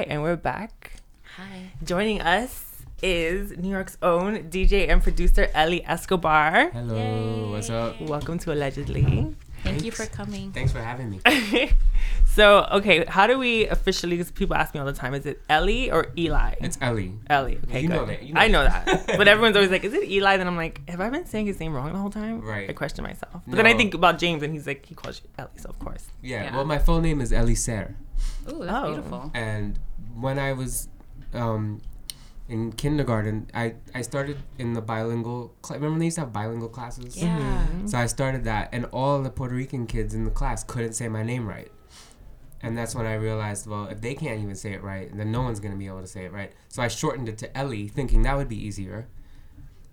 And we're back. Hi. Joining us is New York's own DJ and producer Ellie Escobar. Hello, what's up? Welcome to Allegedly. Thank you for coming. Thanks for having me. So, okay, how do we officially? Because people ask me all the time, is it Ellie or Eli? It's Ellie. Ellie. Okay, You good. know that, you know I know that, but everyone's always like, "Is it Eli?" Then I'm like, "Have I been saying his name wrong the whole time?" Right. I question myself. But then I think about James, and he's like, he calls you Ellie, so of course. Yeah, Yeah. well, my full name is Ellie Serre. Ooh, that's Oh. beautiful. And when I was um, in kindergarten, I, I started in the bilingual. Cl- remember they used to have bilingual classes? Yeah. So I started that, and all the Puerto Rican kids in the class couldn't say my name right. And that's when I realized, well, if they can't even say it right, then no one's going to be able to say it right. So I shortened it to Ellie, thinking that would be easier.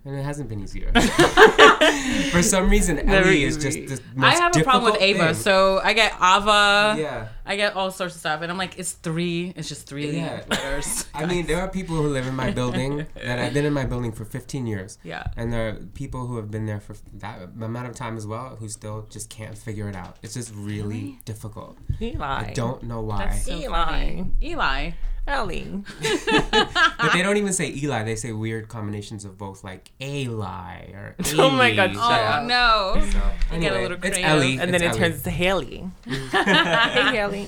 And it hasn't been easier. For some reason, Never Ellie is just easy. the I have a problem with Ava, thing. so I get Ava. yeah. I get all sorts of stuff, and I'm like, it's three. It's just three Yeah. letters. I mean, there are people who live in my building that I've been in my building for 15 years. Yeah. And there are people who have been there for that amount of time as well who still just can't figure it out. It's just really difficult. Eli. I don't know why. That's so Eli. funny. Eli. Ellie. but they don't even say Eli. They say weird combinations of both, like Eli or Oh my God, Ailey. shut up. Oh no. So, I get a anyway, little it's. Ellie. And then it Ellie. turns to Haley. hey, Haley.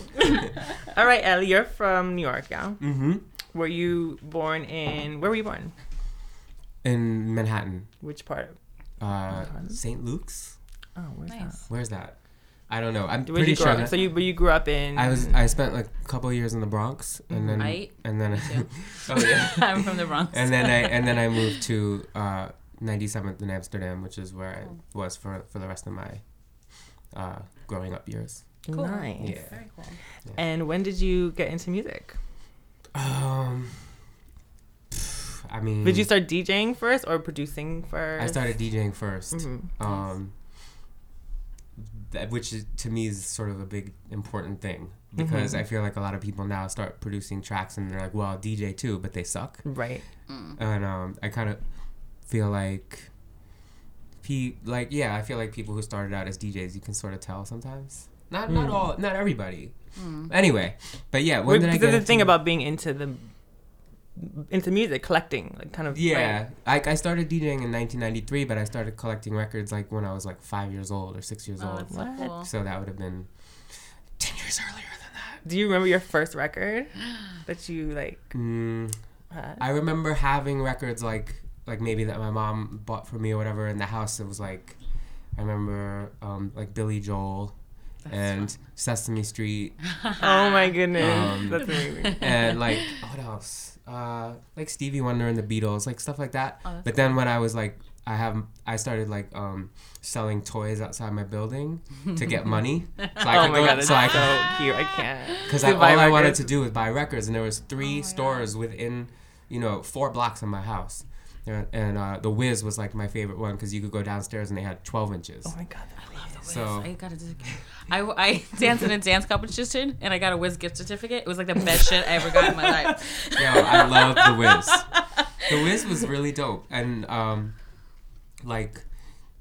All right, Ellie, you're from New York, yeah? Mhm. Were you born in, where were you born? in Manhattan, Which part? uh, St. Luke's. Oh, where's that? Nice. Where's that? I don't know. I'm Where'd pretty you grow sure. up? that- So you, but you grew up in. I was. I spent like a couple of years in the Bronx, and then Right. and then. too. oh yeah. I'm from the Bronx. and then I and then I moved to uh, 97th in Amsterdam, which is where Oh. I was for for the rest of my uh, growing up years. Cool. Nice. Yeah. Very cool. And when did you get into music? Um, I mean, Did you start DJing first or producing first? I started DJing 1st Mhm. um, that, which is, to me is sort of a big important thing because Mm-hmm. I feel like a lot of people now start producing tracks and they're like, well, I'll DJ too, but they suck. Right. and um, I kind of feel like, pe- like yeah, I feel like people who started out as DJs, you can sort of tell sometimes. Not not all, not everybody. Anyway, but yeah, when did I get the thing into- about being into the into music, collecting, like kind of. yeah, right? I, I started DJing in 1993, but I started collecting records like when I was like five years old or six years Oh, old. that's so What? cool. So that would have been ten years earlier than that. Do you remember your first record that you like Mm. I remember having records like like maybe that my mom bought for me or whatever in the house. It was like I remember um, like Billy Joel and Sesame Street oh my goodness, Um, that's amazing. and like what else? Uh, like Stevie Wonder and the Beatles, like stuff like that. Oh, that's but then when I was like I have I started like um, selling toys outside my building to get money. So I oh could my go- god, that's so I so cute. I can't. because To all buy I wanted to do was buy records, and there was three my stores within, you know, four blocks of my house, and, and uh, the Wiz was like my favorite one because you could go downstairs and they had twelve inches. Oh my god. I love the Wiz. So I got a I, I danced in a dance competition and I got a Wiz gift certificate. It was like the best shit I ever got in my life. yo, I love the Wiz. The Wiz was really dope, and um, like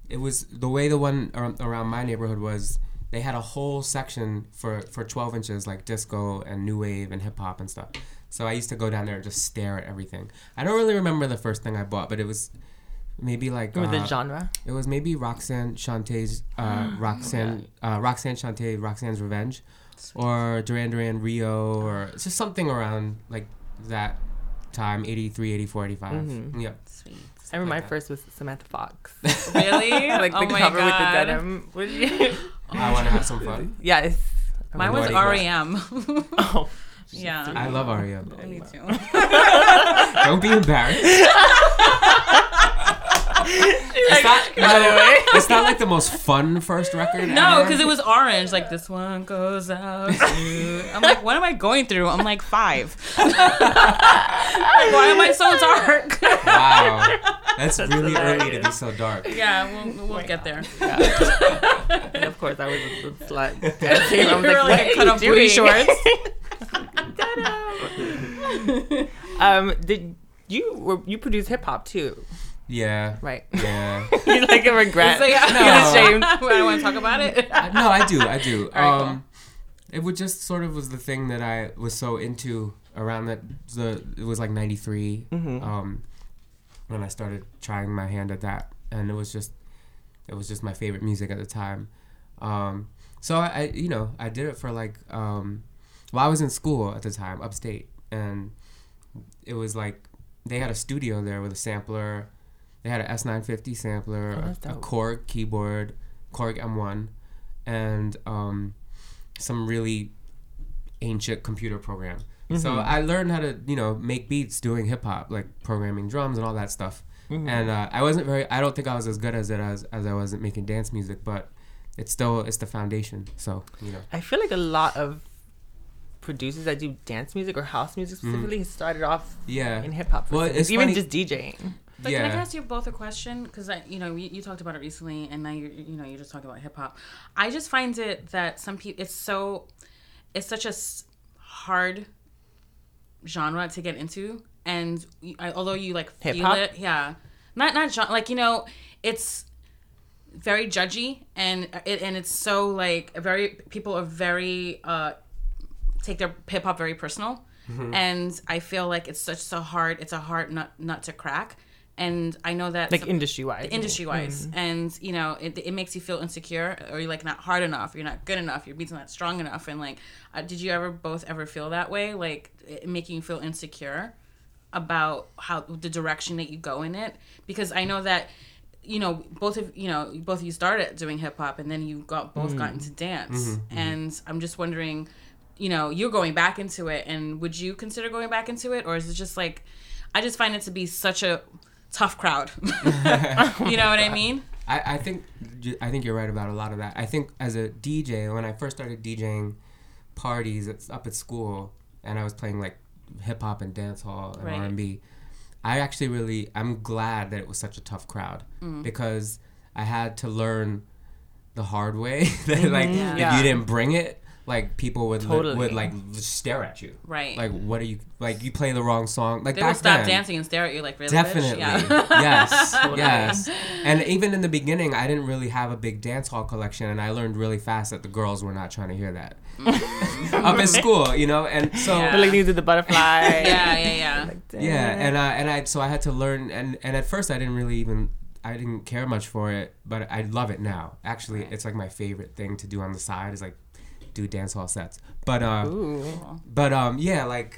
it was the way the one ar- around my neighborhood was. They had a whole section for for twelve inches, like disco and new wave and hip hop and stuff. So I used to go down there and just stare at everything. I don't really remember the first thing I bought, but it was maybe like or uh, the genre? It was maybe Roxanne Shante's uh, Roxanne uh, Roxanne Shante Roxanne's Revenge, or Duran Duran Rio, or just something around like that time 83, 84, 85. Mhm. Yep. Sweet. I remember like my that. first was Samantha Fox. Really? like the oh my cover with the God. denim. What you? I want to have some fun. yes. Mine was what it REM. Yeah. I love REM. Me too. Don't be embarrassed. it's, not, no, it's not like the most fun first record. No, because it was orange. Like this one goes out to. I'm like, what am I going through? I'm like five. like, why am I so dark? Wow. That's really early to be so dark. yeah, we'll, we'll get there. and of course, I was a, a slut. I was You like, like what a are cut off booty doing? um, did you were you produce hip hop too? Yeah. Right. Yeah. you like a regret. So, yeah, No. ashamed. I don't want to talk about it. No, I do. I do. All right, um, It would just sort of was the thing that I was so into around that the it was like 93 um, when I started trying my hand at that, and it was just it was just my favorite music at the time. Um, so I, I you know I did it for like um, well I was in school at the time upstate, and it was like they had a studio there with a sampler. They had an S950 sampler, Oh, a, a. Korg keyboard, Korg M1, and um, some really ancient computer program. So Mm-hmm. I learned how to, you know, make beats doing hip hop, like programming drums and all that stuff. Mm-hmm. And uh, I wasn't very. I don't think I was as good as it as as I wasn't making dance music, but it's still it's the foundation. So you know, I feel like a lot of producers that do dance music or house music specifically started off yeah, in hip hop. Well, Well, it's even funny- just DJing. But can I ask you both a question? Because you know, you, you talked about it recently, and now you you know you're just talking about hip hop. I just find it that some people it's so it's such a hard genre to get into, and I, although you like feel Hip-hop? it, yeah, not not genre, like you know, it's very judgy, and it and it's so like very people are very uh take their hip hop very personal, mm-hmm. and I feel like it's such a hard it's a hard nut nut to crack, and I know that Like industry wise. industry wise and you know it, it makes you feel insecure or you're like not hard enough you're not good enough your beats not strong enough. And like uh, did you ever both ever feel that way? Like it making you feel insecure about how the direction that you go in it? Because i know that you know both of you know both of you started doing hip-hop and then you got both got mm. into dance. Mm-hmm. Mm-hmm. And i'm just wondering you know you're going back into it and would you consider going back into it or is it just like i just find it to be such a tough crowd you know what i mean I, I think I think you're right about a lot of that. I think as a DJ, when I first started DJing parties at, up at school, and I was playing like hip hop and dance hall and Right. R and B, I actually really I'm glad that it was such a tough crowd Mm. because I had to learn the hard way that like Yeah. if you didn't bring it, like people would li- would like stare at you. Right. Like what are you like? You play the wrong song. Like they back will stop then, dancing and stare at you like really Definitely. bitch? yeah yes. Yes. And even in the beginning, I didn't really have a big dance hall collection, and I learned really fast that the girls were not trying to hear that mm. up at school, you know. And so Yeah. Like you did the butterfly. yeah yeah yeah yeah, and I and I so I had to learn, and and at first I didn't really even. I didn't care much for it, but I love it now. Actually, it's like my favorite thing to do on the side is like do dance hall sets. But uh, Ooh. but um, yeah, like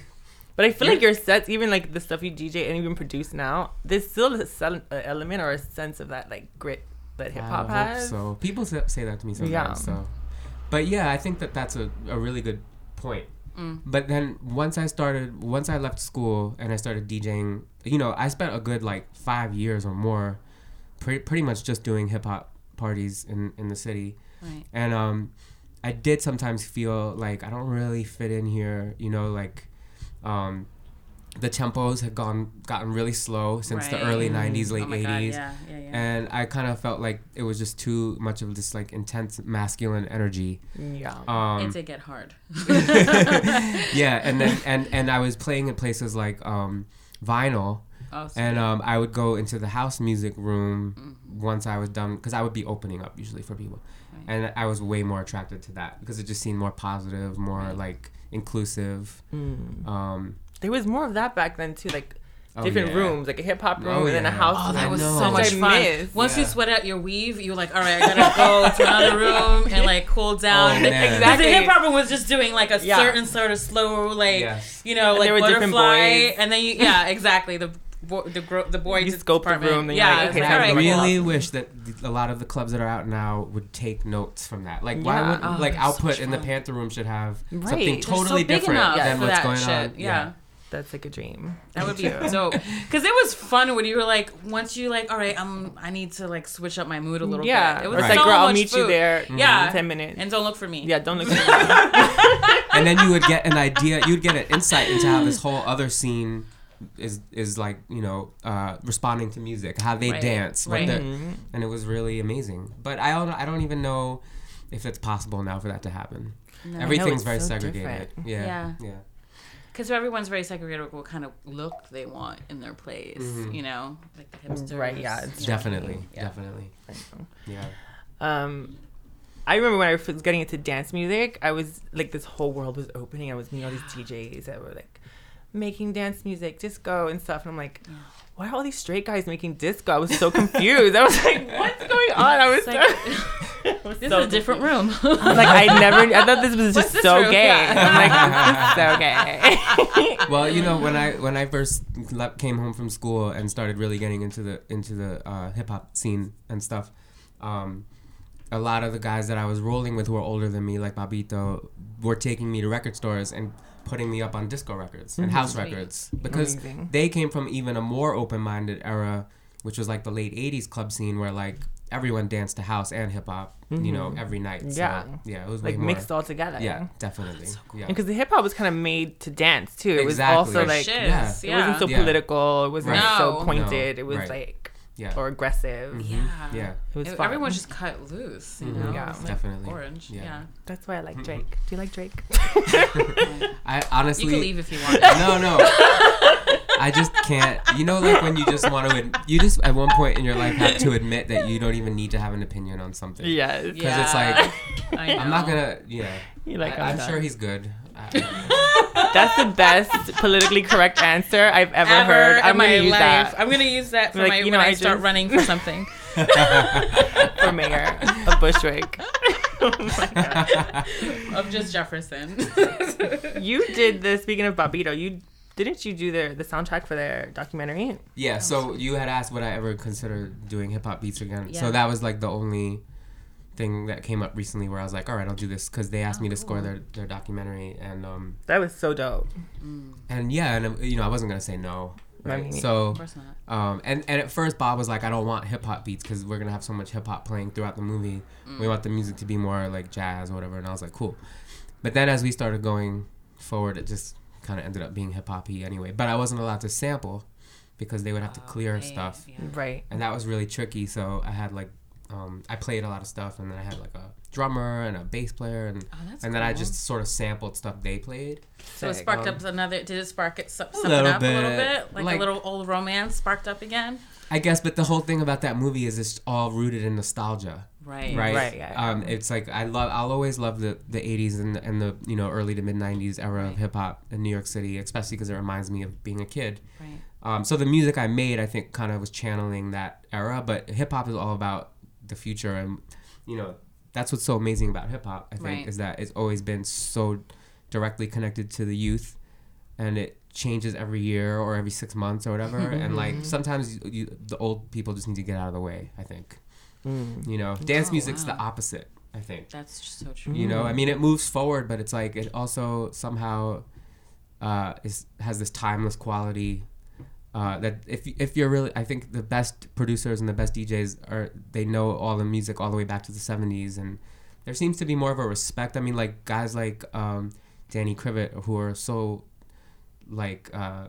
But I feel Yeah. like your sets, even like the stuff you DJ and even produce now, there's still a element or a sense of that like grit that hip hop has. So people say that to me sometimes. Yeah. So, but yeah, I think that that's a, a really good point. Mm. But then once I started, once I left school and I started DJing, you know, I spent a good like five years or more, pretty pretty much just doing hip hop parties in in the city, right and um, I did sometimes feel like I don't really fit in here. You know, like, um. The tempos had gone gotten really slow since the early '90s, late oh '80s god yeah yeah yeah and I kind of felt like it was just too much of this like intense masculine energy. yeah. Um, it did get hard yeah, and then and and I was playing in places like um, Vinyl, oh, and um, I would go into the house music room Mm-hmm. once I was done because I would be opening up usually for people, and I was way more attracted to that because it just seemed more positive, more like inclusive. Mm. Um, There was more of that back then too, like Oh, different yeah. rooms, like a hip hop room Oh, and then a house. Oh, that was so much I fun. miss. Once you sweat out your weave, you're like, all right, I gotta go to another room and like cool down. Oh, man. Because the hip hop room was just doing like a Yeah. certain sort of slow, like Yes. you know, And like there were butterfly, boys. and then you, yeah, exactly the bo- the gro- the boy You just scope the room, then you're yeah, like, okay, like, I right, go cool. really wish that a lot of the clubs that are out now would take notes from that. Like, why Yeah. would Oh, like they're so output in the fun. Panther Room should have Right. something They're They're totally so different than what's going shit. on. Yeah. That's like a dream. That would be dope. Because it was fun when you were like, once you like, all right, I'm, um, I need to like switch up my mood a little Yeah. bit. It It was was Right. like, so girl, I'll much meet you food. there mm-hmm. Yeah. in 10 minutes. And don't look for me. yeah, don't look at me. and then you would get an idea you'd get an insight into how this whole other scene is is like you know uh, responding to music how they Right, dance right. the- Mm-hmm. and it was really amazing but I don't I don't even know if it's possible now for that to happen everything's very so segregated different. yeah Yeah. yeah Because everyone's very segregated with what kind of look they want in their plays, Mm-hmm. you know? Like the hipsters. Right, yeah, it's definitely Yeah. definitely yeah um I remember when I was getting into dance music, I was like this whole world was opening. I was meeting all these DJs that were like making dance music, disco and stuff. And I'm like, why are all these straight guys making disco? I was so confused. I was like, what's going on? I was, like- so, was This so is a different room. I was like, I never, I thought this was just this so room? gay. Yeah. I'm like, is so gay. well, you know, when I when I first le- came home from school and started really getting into the into the uh, hip hop scene and stuff, um, a lot of the guys that I was rolling with who were older than me, like Babito, were taking me to record stores and putting me up on disco records and mm-hmm. house records because Amazing. they came from even a more open-minded era, which was like the late '80s club scene where like everyone danced to house and hip hop, you know, mm-hmm. every night. So, Yeah. yeah, it was like way more- mixed all together. Yeah, definitely. yeah. Because the hip hop was kind of made to dance too. It was also like yeah. it wasn't so Yeah. political. It wasn't Right. so pointed. No. It was Right. like Yeah. or aggressive. yeah. Mm-hmm. Yeah. It was It- fun. everyone just cut loose, you mm-hmm. know. Yeah. Like Definitely. Orange. Yeah. Yeah. That's why I like Drake. Mm-hmm. Do you like Drake? I honestly You can leave if you want. No, no. I just can't. You know, like when you just want to, you just at one point in your life have to admit that you don't even need to have an opinion on something. yes. Because it's like I I'm not gonna. Yeah. You like I, I'm sure he's good. I, That's the best politically correct answer I've ever, Ever heard. I'm gonna use life. that I'm gonna use that for Like, my you when know, I, I start just- running for something. for mayor of Bushwick. oh of just Jefferson. You did the speaking of Babito, you didn't you do the the soundtrack for their documentary? yeah. So oh. you had asked would I ever consider doing hip hop beats again. Yeah. So that was like the only thing that came up recently where I was like, all right, I'll do this because they asked me to score their their documentary and um That was so dope. and yeah and you know I wasn't gonna say no. I Right? so of course not. Um, and, and at first Bob was like, I don't want hip hop beats because we're gonna have so much hip hop playing throughout the movie. We want the music to be more like jazz or whatever. And I was like, cool. But then as we started going forward, it just kind of ended up being hip hoppy anyway. But I wasn't allowed to sample because they would have to clear Okay, stuff, yeah. Right. and that was really tricky. So I had like, um, I played a lot of stuff, and then I had like a drummer and a bass player, and Oh, that's and then I just sort of sampled stuff they played. So it sparked Um, up another. Did it spark it so- something little up a little bit. bit, like, Like- a little old romance sparked up again? I guess, but the whole thing about that movie is it's all rooted in nostalgia. Right. right? Right, yeah, yeah. Um, it's like I love. I'll always love the the '80s and, and the you know early to mid '90s era of hip hop in New York City, especially because it reminds me of being a kid. Right. Um, so the music I made, I think, kind of was channeling that era. But hip hop is all about the future, and you know that's what's so amazing about hip hop. I think Right. is that it's always been so directly connected to the youth, and it changes every year or every six months or whatever. Mm-hmm. and like mm-hmm. sometimes you, you, the old people just need to get out of the way. I think. Mm. You know, oh, dance Oh, music's the opposite. I think. That's just so true. You know, I mm. mean, it moves forward, but it's like it also somehow uh, is has this timeless quality. Uh, that if if you're really, I think the best producers and the best DJs are they know all the music all the way back to the '70s, and there seems to be more of a respect. I mean, like guys like um, Danny Krivit who are so like uh,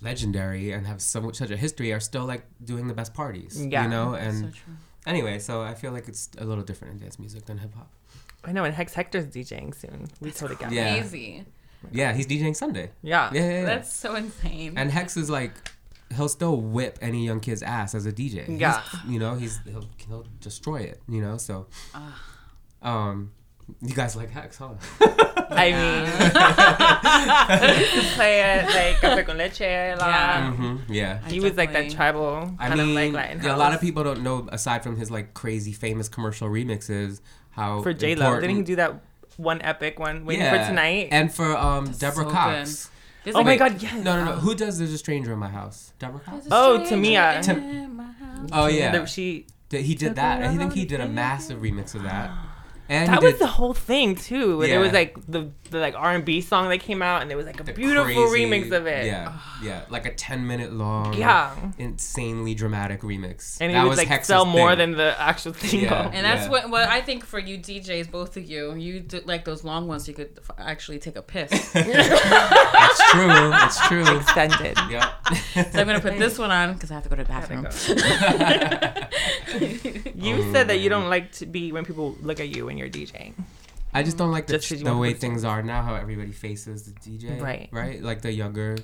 legendary and have so much such a history are still like doing the best parties. Yeah. you know, so and true. anyway, so I feel like it's a little different in dance music than hip hop. I know, and Hex Hector's DJing soon. We totally got Yeah. it. Crazy. Yeah, he's DJing Sunday. Yeah. Yeah, yeah, yeah. That's so insane. and Hex is like, he'll still whip any young kid's ass as a DJ. He's- Yeah. you know, he's he'll, he'll destroy it. You know, so, um, you guys like Hex, huh? I mean, he used to play at like Café con Leche a lot. Yeah. hmm Yeah. I He was like that definitely- tribal I kind mean, of like Latin yeah, a lot of people don't know aside from his like crazy famous commercial remixes how for J Lo. Didn't he do that one epic one waiting yeah. for tonight? and for um Deborah so Cox. There's oh like my god, yes. No, no, no. Who does "There's a Stranger in My House"? Deborah Cox. Oh, Tamia. Tam- Oh yeah, That she Th- he did that. I think he did a massive remix of that. And that he was the whole thing too. Where There was like the, the like R and B song that came out, and there was like a the beautiful crazy- remix of it. Yeah, yeah, like a ten minute long, Yeah. insanely dramatic remix. and it that would was like Hex's sell more thing. than the actual single. Yeah. And that's Yeah. what what I think for you DJs, both of you, you do like those long ones. You could f- actually take a piss. so It's true. It's true. Extended. yeah. So I'm gonna put this one on because I have to go to the bathroom. You said that you don't like to be when people look at you when you're DJing. I just don't like the, Just 'cause the way to things are now. How everybody faces the DJ. Right. Right. Like the younger.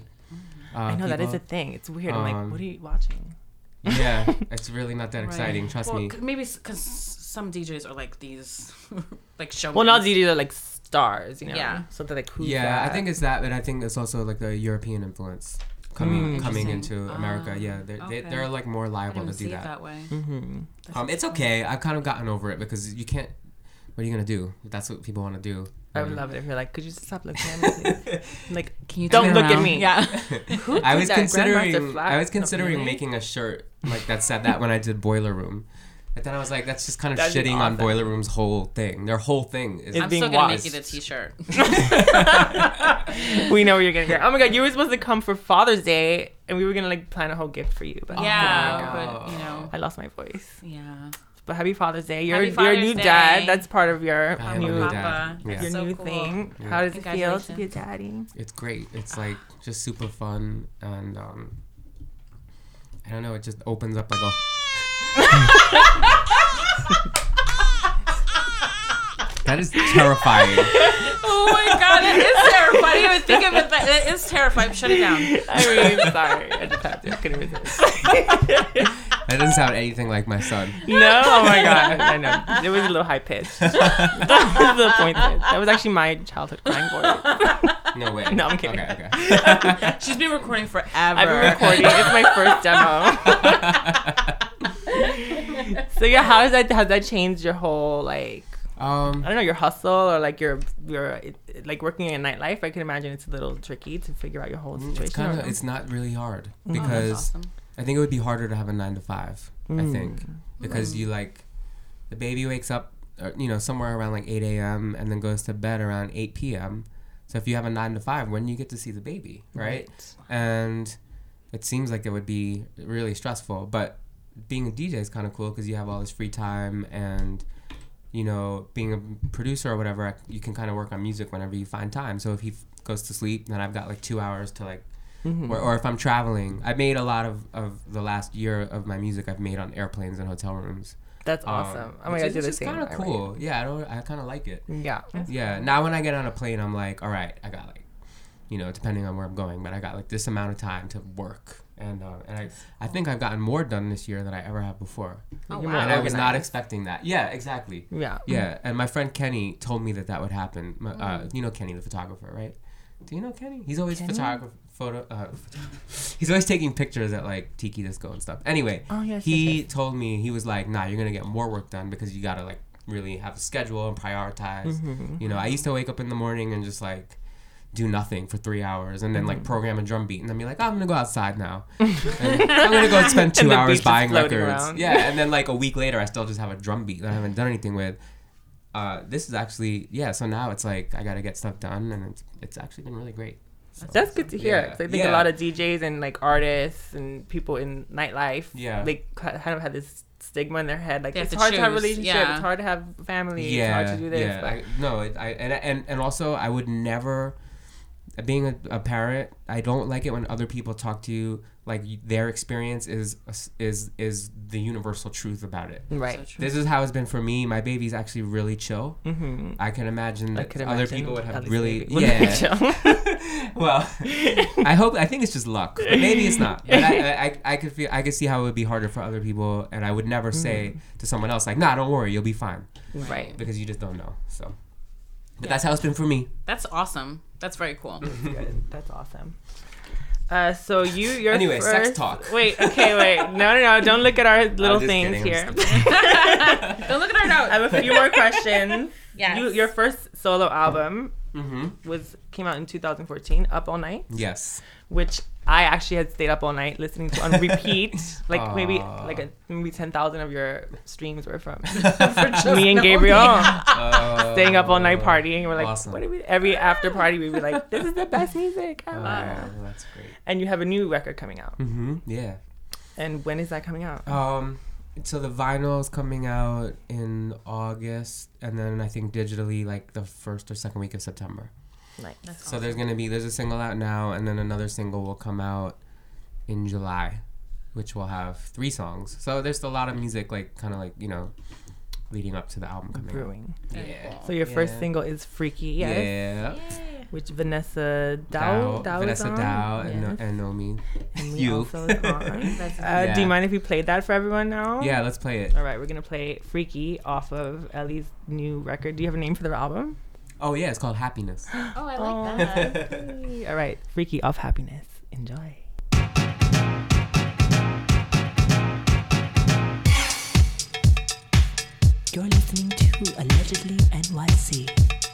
Uh, I know that is a thing. It's weird. I'm like, Um, what are you watching? Yeah, it's really not that exciting. Trust well, me. c- maybe because some DJs are like these, like show. Well, not DJs are like stars, you know. Yeah. So they're like, who's yeah, that? I think it's that, but I think it's also like the European influence coming Mm. coming Interesting. into America. Ah, yeah, they're they, okay. they're like more I liable didn't to see do it that. that way. Mm-hmm. Um, it's okay. I've kind of gotten over it because you can't. What are you gonna do? If that's what people want to do. I would love it if you're like, could you just stop looking at me? please?" like, Can you Don't turn look at me. Yeah. I was that? Considering. I was considering really? making a shirt like that said that when I did Boiler Room. But then I was like, that's just kind of That'd be shitting on. Boiler Room's whole thing. Their whole thing is. It's I'm being still gonna washed. make you the T-shirt. we know where you're gonna get. Oh my god, you were supposed to come for Father's Day, and we were gonna like plan a whole gift for you, but yeah, Oh. oh but you know, I lost my voice. yeah. But happy Father's Day. You're Happy you're a new Father's dad. That's part of your I new new Papa. dad. Yeah. your So new cool. thing. Yeah. How does it feel to be a Congratulations. daddy? It's great. It's like just super fun and um I don't know, it just opens up like a That is terrifying. Oh my god, it is terrifying. I didn't even think of it. But it is terrifying. Shut it down. I mean, sorry, I just had to. I couldn't resist. That doesn't sound anything like my son. No, oh my god, I know. It was a little high pitched. that was the point. That was actually my childhood crying voice. No way. No, I'm kidding. Okay, okay. She's been recording forever. I've been recording. It's my first demo. so yeah, how has that has that changed your whole like Um I don't know your hustle or like your your like working in nightlife? I can imagine it's a little tricky to figure out your whole situation. it's kind of it's not really hard Mm. because awesome. I think it would be harder to have a 9 to 5, I Mm. think, because you like the baby wakes up uh, you know somewhere around like 8 a.m. and then goes to bed around 8 p.m. So if you have a 9 to 5, when do you get to see the baby, right? and it seems like it would be really stressful but being a dj is kind of cool because you have all this free time and you know being a producer or whatever I- you can kind of work on music whenever you find time so if he f- goes to sleep then i've got like two hours to like Mm-hmm. or, or if i'm traveling i made a lot of, of the last year of my music i've made on airplanes and hotel rooms That's Um, awesome. oh my which god, do the is same. kind of I cool yeah i don't i kind of like it mean, Yeah. yeah. Now when I get on a plane, I'm like, all right, I got like, you know, depending on where I'm going, but I got like this amount of time to work, and uh, and I I think I've gotten more done this year than I ever have before, Oh, wow. and I was not expecting that. Yeah, exactly. Yeah. Yeah, and my friend Kenny told me that that would happen. Uh, you know Kenny, the photographer, right? Do you know Kenny? He's always Kenny? photographer. Photo. Uh, he's always taking pictures at like Tiki Disco and stuff. Anyway, Oh, yes, he yes, told me he was like, "Nah, you're gonna get more work done because you gotta like really have a schedule and prioritize." Mm-hmm. You know, I used to wake up in the morning and just like do nothing for three hours and then Mm-hmm. like program a drum beat and then be like, oh, I'm gonna go outside now. And I'm gonna go spend two hours buying records. around. Yeah, and then like a week later, I still just have a drum beat that I haven't done anything with. Uh, this is actually yeah. So now it's like I gotta get stuff done, and it's it's actually been really great. So- That's good to hear. Yeah. 'cause I think a lot of DJs and like artists and people in nightlife, Yeah. they kind of had this stigma in their head, like They it's to hard to have a relationship, yeah. it's hard to have family, it's yeah, hard to do this. yeah. but- I, no, it, I and and and also I would never. Being a, a parent, I don't like it when other people talk to you like their experience is is is the universal truth about it. right. This is how it's been for me. My baby's actually really chill. Mm-hmm. I can imagine I that could other imagine people would have Ellie's really would yeah. chill. well, I hope I think it's just luck, but maybe it's not. But I, I, I, I could feel I could see how it would be harder for other people, and I would never say to someone else like, "Nah, don't worry, you'll be fine," right. because you just don't know. So, but that's how it's been for me. That's awesome. That's very cool. Good. That's awesome. Uh, so you, your Anyway, first, sex talk. Wait, okay, wait. No, no, no. Don't look at our little just things kidding, here. Don't look at our notes. I have a few more questions. Yes. You, your first solo album Mm-hmm. was came out in 2014, Up All Night, Yes. which I actually had stayed up all night listening to on repeat. like maybe like a, maybe 10,000 of your streams were from me and. Gabriel staying up all night partying. We're like, Awesome. what do we? Every after party, we'd be like, this is the best music ever. Oh, that's great. And you have a new record coming out. Mm-hmm. Yeah. And when is that coming out? Um, so the vinyl is coming out in August, and then I think digitally like the first or second week of September. Nice. So there's gonna be there's a single out now, and then another single will come out in July, which will have three songs. So there's a lot of music, like kind of like you know, leading up to the album coming Brewing. out. Yeah. So your first single is Freaky, yes. Yeah. Which Vanessa Daou, Daou, Daou is Vanessa on. Daou, and, Yes. and Nomi. And you. also is on. Uh, Yeah. Do you mind if we played that for everyone now? Yeah, let's play it. All right, we're gonna play "Freaky" off of Ellie's new record. Do you have a name for the album? Oh yeah, it's called Happiness. Oh, I like oh. that. All right, freaky off happiness. Enjoy. You're listening to Allegedly NYC.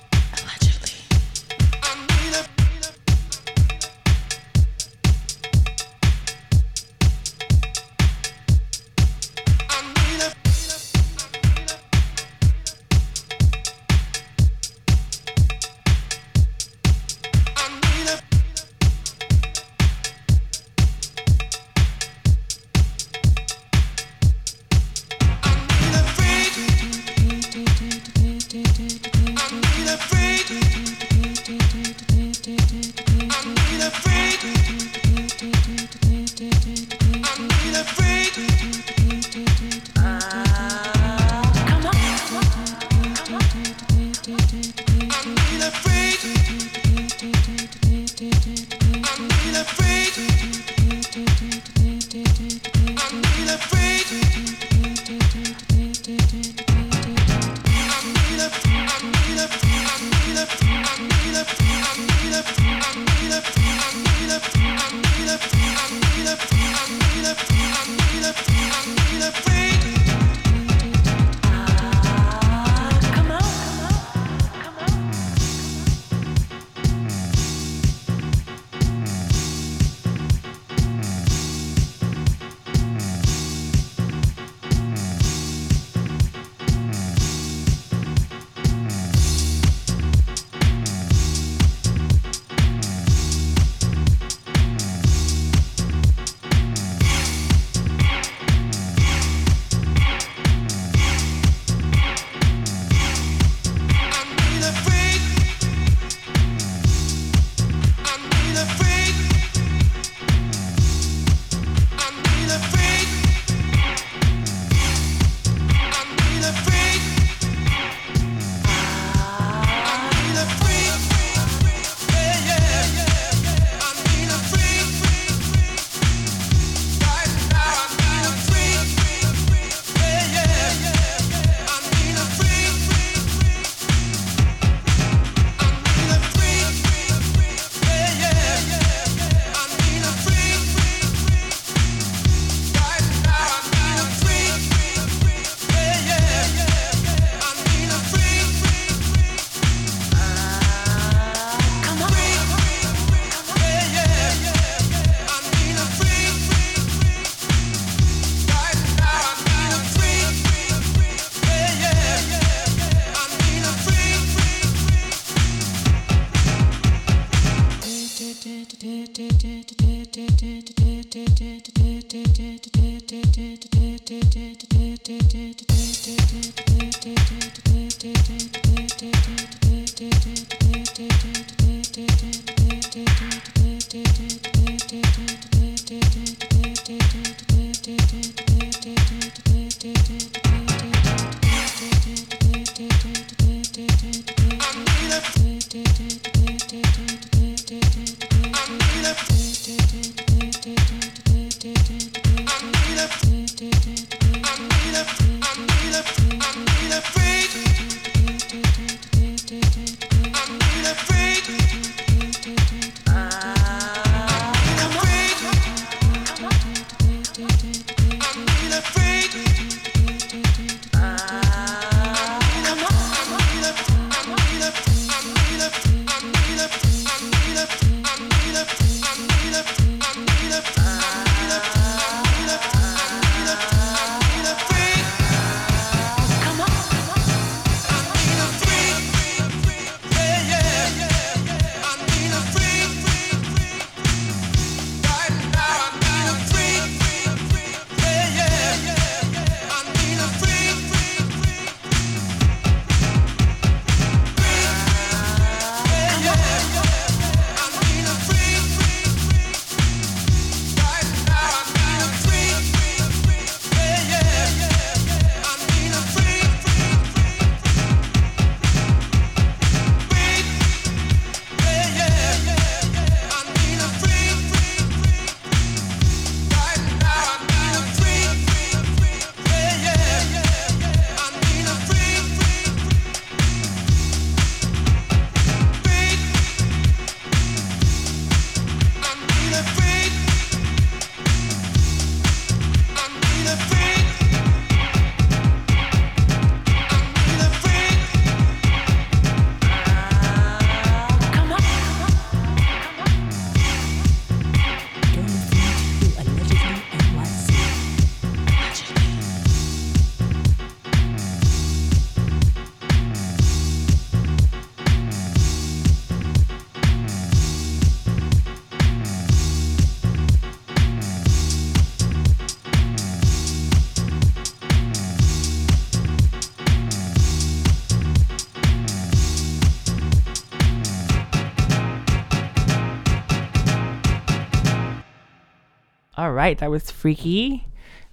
Right, that was Freaky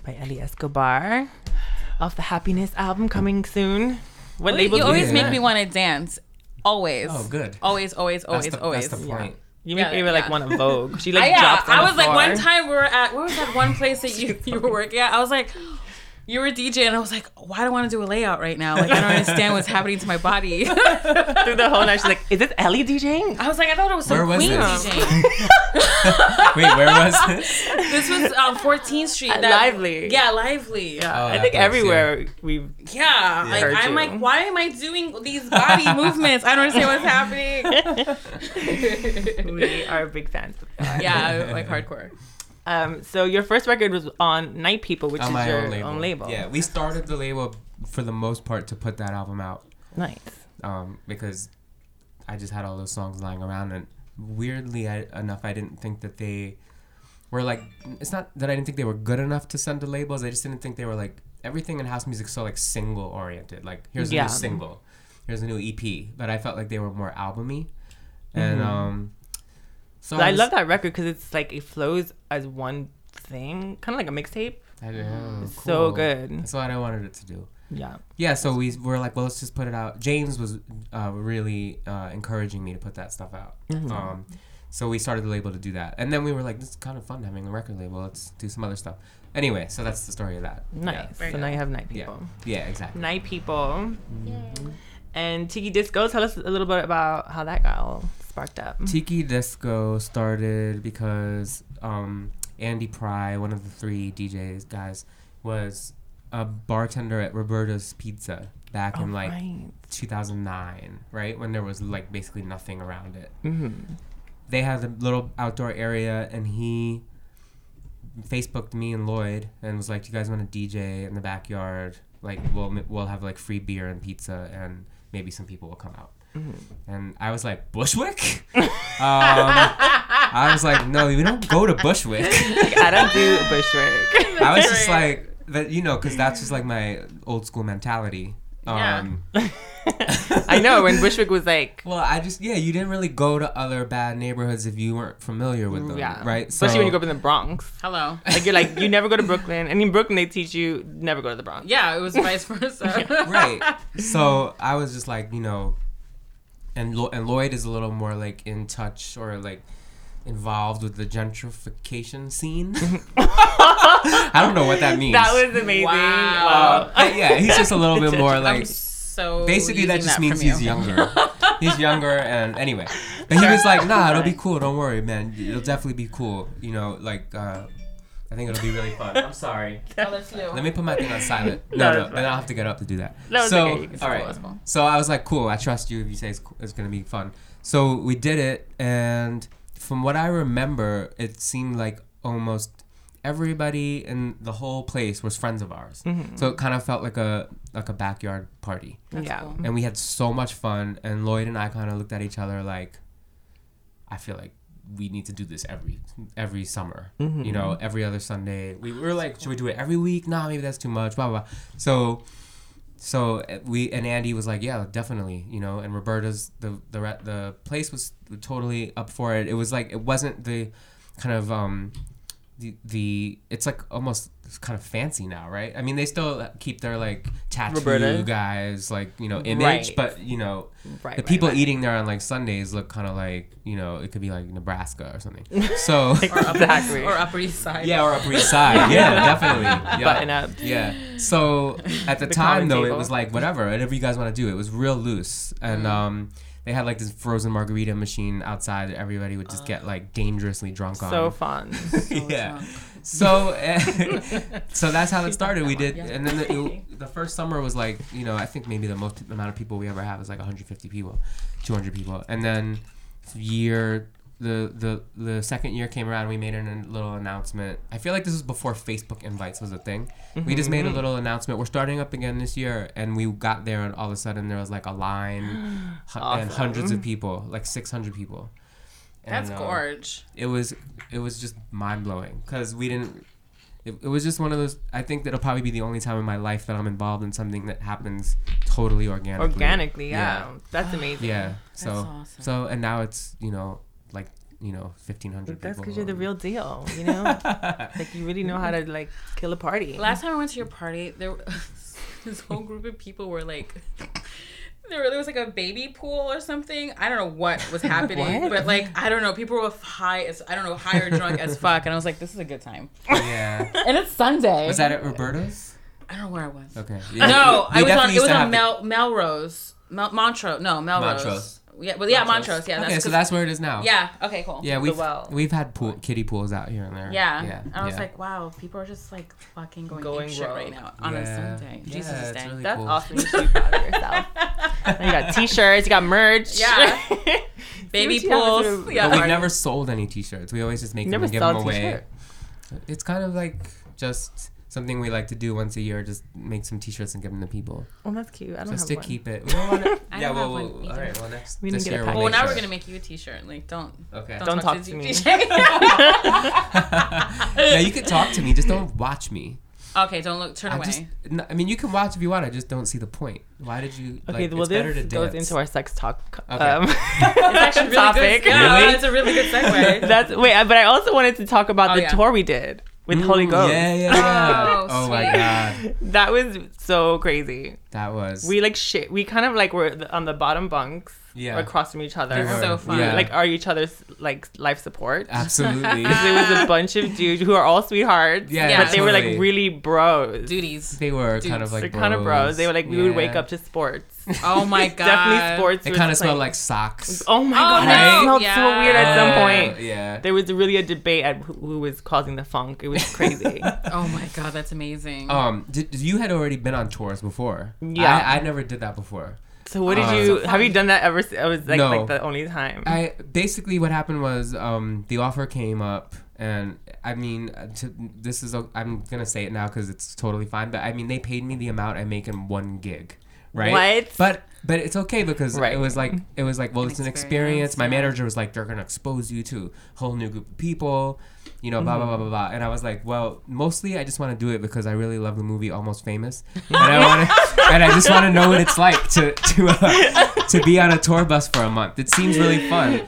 by Ellie Escobar off the Happiness album coming soon. What label? You always Yeah. make me want to dance. Always. Oh, good. Always, always, That's always, the, always. That's the point. You make Yeah, me like yeah. want to Vogue. She I, like yeah, drops on I the was like one time we were at where was that one place that you, you were working at? I was like, you were DJ, and I was like, why do I want to do a layout right now? Like I don't understand what's happening to my body. through the whole night. She's like, "Is this Ellie DJing?" I was like, I thought it was some Where was queen this? DJing. Wait, where was this? This was um 14th Street. At Lively. Yeah, lively. Yeah, Oh, I think place, yeah. everywhere we. Yeah, like Heard I'm you. like, why am I doing these body movements? I don't understand what's happening. We are big fans. Of that. Yeah, like hardcore. Um. So your first record was on Night People, which On is your own label. own label. Yeah, we started the label for the most part to put that album out Nice. um, because I just had all those songs lying around, and weirdly I, enough, I didn't think that they were like. It's not that I didn't think they were good enough to send to labels. I just didn't think they were like everything in house music so like single oriented. Like here's a Yeah. new single, here's a new EP, but I felt like they were more albumy, and Mm-hmm. um. So I was- love that record because it's like it flows as one thing, kind of like a mixtape. I know, So cool. good. That's what I wanted it to do. Yeah. Yeah, so we were like, well, let's just put it out. James was uh, really uh, encouraging me to put that stuff out. Um, so we started the label to do that, and then we were like, this is kind of fun having a record label. Let's do some other stuff. Anyway, so that's the story of that. Nice. Very so good. now you have Night People. yeah, exactly. Night People. And Tiki Disco. Tell us a little bit about how that got all sparked up. Tiki Disco started because um, Andy Pry, one of the three DJs guys, was a bartender at Roberta's Pizza back in like right. 2009, right when there was like basically nothing around it. Mm-hmm. They had a little outdoor area, and he Facebooked me and Lloyd and was like, "Do "You guys want to DJ in the backyard? Like, we'll we'll have like free beer and pizza, and maybe some people will come out." And I was like, "Bushwick?" um, I was like, "No, we don't go to Bushwick." I don't do Bushwick. I was just like that, you know, because that's just like my old school mentality. Yeah. Um, I know when Bushwick was like, Well, I just yeah, you didn't really go to other bad neighborhoods if you weren't familiar with them, yeah, right? Especially when you go up in the Bronx. Hello. Like you're like you never go to Brooklyn, and in Brooklyn they teach you never go to the Bronx. Yeah, it was vice versa. right. So I was just like, you know, and Lo- and Lloyd is a little more like in touch or like involved with the gentrification scene. I don't know what that means. That was amazing. Wow. Wow. But yeah, he's just a little bit more I'm like. so Basically, that just from means you. he's younger. he's younger, and anyway, but he was like, "Nah, it'll be cool. Don't worry, man. It'll definitely be cool. You know, like, uh, I think it'll be really fun." I'm sorry. Oh. Let me put my thing on silent. No, No, no, then I'll have to get up to do that. No, it's so, okay, you can all right. That's cool. So I was like, cool. I trust you if you say it's, cool, it's gonna be fun. So we did it, and from what I remember, it seemed like almost everybody in the whole place was friends of ours. Mm-hmm. So it kind of felt like a like a backyard party, yeah. cool. and we had so much fun. And Lloyd and I kind of looked at each other like, I feel like we need to do this every every summer. Mm-hmm. You know, every other Sunday. We were like, should we do it every week? Nah, maybe that's too much. Blah blah. blah. So, so uh, we and Andy was like, yeah, definitely. You know, and Roberta's the the the place was totally up for it. It was like it wasn't the kind of um the the it's like almost kind of fancy now, right? I mean, they still keep their like tattoo Roberta? guys like you know image, Right. but you know Right, the people right. eating there on like Sundays look kind of like you know it could be like Nebraska or something. So exactly. Or Upper East Side. yeah, or Upper East Side. Yeah, definitely. Yeah. Button up. Yeah. So at the, The time common though, it was like whatever, whatever you guys want to do. It was real loose, and um, they had like this frozen margarita machine outside that everybody would just get like dangerously drunk on. So fun. yeah. So, eh, so that's how it started. We did, and then the, it- the first summer was like, you know, I think maybe the most amount of people we ever had was like 150 people, 200 people, and then year the the the second year came around, we made an, a little announcement. I feel like this was before Facebook invites was a thing. We just made a little announcement. We're starting up again this year, and we got there, and all of a sudden there was like a line, hu- and hundreds of people, like 600 people. That's And, uh, gorge. it was it was just mind blowing because we didn't. It, it was just one of those. I think that'll probably be the only time in my life that I'm involved in something that happens totally organically. Organically, yeah. That's amazing. Yeah. So awesome. so and now it's you know like you know, fifteen hundred. That's because you're the real deal, you know. like you really know how to like kill a party. Last time I went to your party, there this whole group of people were like. There, there was like a baby pool or something. I don't know what was happening, What? but like I don't know. People were high as I don't know, high or drunk as fuck, and I was like, "This is a good time." Yeah. And it's Sunday. Was that at Roberta's? I don't know where I was. Okay. No, We I was on. definitely It was on have the- Mel Melrose, Mel, Montrose. No, Melrose. Montrose. Yeah, but yeah, Montrose. Yeah, Okay, so 'cause- that's where it is now. yeah. Okay, cool. Yeah, we've well. we've had pool kiddie pools out here and there. Yeah. Yeah. I was yeah. like, wow, people are just like fucking going, Going ape shit right now on a Sunday. Yeah, Jesus it's Day. really That's cool. awesome. You should be proud of yourself. you got t-shirts, you got merch. Yeah. Baby See what you have pools. Yeah. But we've never sold any T-shirts. We always just make You them and give them away. t-shirt. It's kind of like just something we like to do once a year. Just make some T-shirts and give them to people, Well, that's cute. I don't just have to one. keep it. We don't want to. I yeah, don't well, one well, all either. right. Well, next We this didn't get year a we'll Well, make now sure. we're gonna make you a T-shirt. Like, don't. Okay. Don't talk to to me. DJ. yeah, you can talk to me. Just don't watch me. okay, don't look. Turn I away. just. n- I mean, you can watch if you want. I just don't see the point. Why did you? Okay, like, well, it's better this to goes dance. into our sex talk Okay. um, it's actually really topic. good. Yeah, Really? it's a really good segue. That's wait, but I also wanted to talk about Oh, the yeah. tour we did with Holy Ghost. Yeah, yeah, yeah. Oh, Oh, my god, That was so crazy. that was. We like shit. We kind of like were on the bottom bunks, Yeah. across from each other. We were, so fun. yeah. Like are each other's like life support. Absolutely. Because there was a bunch of dudes who are all sweethearts. Yeah, but they were like really bros. Duties. They were kind of like They're kind of bros. They were like we would wake up to sports. Oh my god. Definitely sports. It kind of smelled playing. like socks. Oh my Oh, god, no. it smelled so weird at some point. Yeah. There was really a debate at who, who was causing the funk. It was crazy. Oh my god, that's amazing. Um, did, you had already been on tours before? Yeah. I, I never did that before. so what did Uh, you? So have you done that ever? s- It was like No. like the only time. I basically what happened was um, the offer came up, and I mean, uh, to, this is a, I'm gonna say it now because it's totally fine. But I mean, they paid me the amount I make in one gig, right? What? But but it's okay because Right. it was like it was like well, it's an experience, experience. My manager was like, they're gonna expose you to a whole new group of people. You know, blah blah blah blah blah, and I was like, well, mostly I just want to do it because I really love the movie Almost Famous, and I want to, and I just want to know what it's like to to uh, to be on a tour bus for a month. It seems really fun.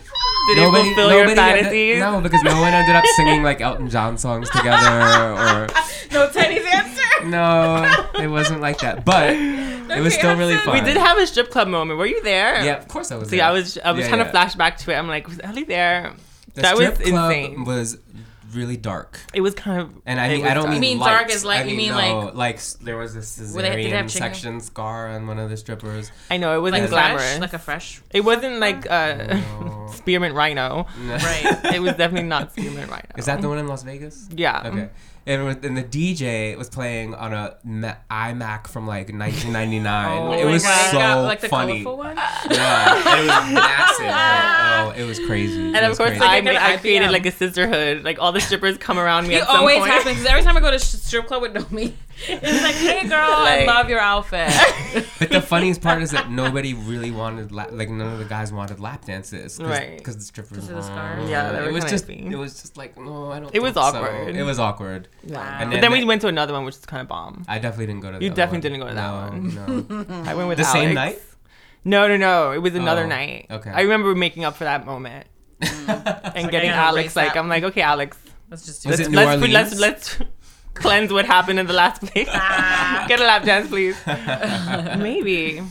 Did it fulfill your fantasies? no, because no one ended up singing like Elton John songs together, or no Teddy's answer. no, it wasn't like that. But it was still really fun. we did have a strip club moment. Were you there? Yeah, of course I was. See, there. I was I was Yeah, trying yeah. to flash back to it. I'm like, was Ellie there? The that was strip club insane. Was really dark. It was kind of. And I mean, I don't dark. mean, You mean dark lights. as like- I you mean, mean, no, like- like there was this Were they- they have cesarean chicken? section scar on one of the strippers. I know it wasn't Like glamorous. fresh, like a fresh. it wasn't like uh, No. spearmint rhino. Right. It was definitely not spearmint rhino. Is that the one in Las Vegas? Yeah. Okay. And, it and the DJ was playing on a Ma- iMac from like 1999. Oh it was God. so Got, like the funny. colorful one. Yeah, it was massive. oh, it was crazy. And It of course, crazy. I, Like I created like a sisterhood. Like all the strippers come around me It at some always point. happens because every time I go to sh- strip club with Nomi, it's like, "Hey, girl, I love your outfit." But the funniest part is that nobody really wanted, la- like none of the guys wanted lap dances, cause, Right. 'cause the strippers. Because of the were- Yeah, it was kinda just, iffy. it was just like, no, I don't. It was think so." awkward. It was awkward. wow. And But then we that- went to another one, which is kind of bomb. I definitely didn't go to. That dance. You definitely one. didn't go to that no, one. No, I went with the same night. No, no, no. It was another Oh, night. okay. I remember making up for that moment and like, getting Alex. Like that. I'm like, okay, Alex, Let's just do Was this. it New let's Orleans? let's let's cleanse what happened in the last place. Ah. Get a lap dance, please. Maybe.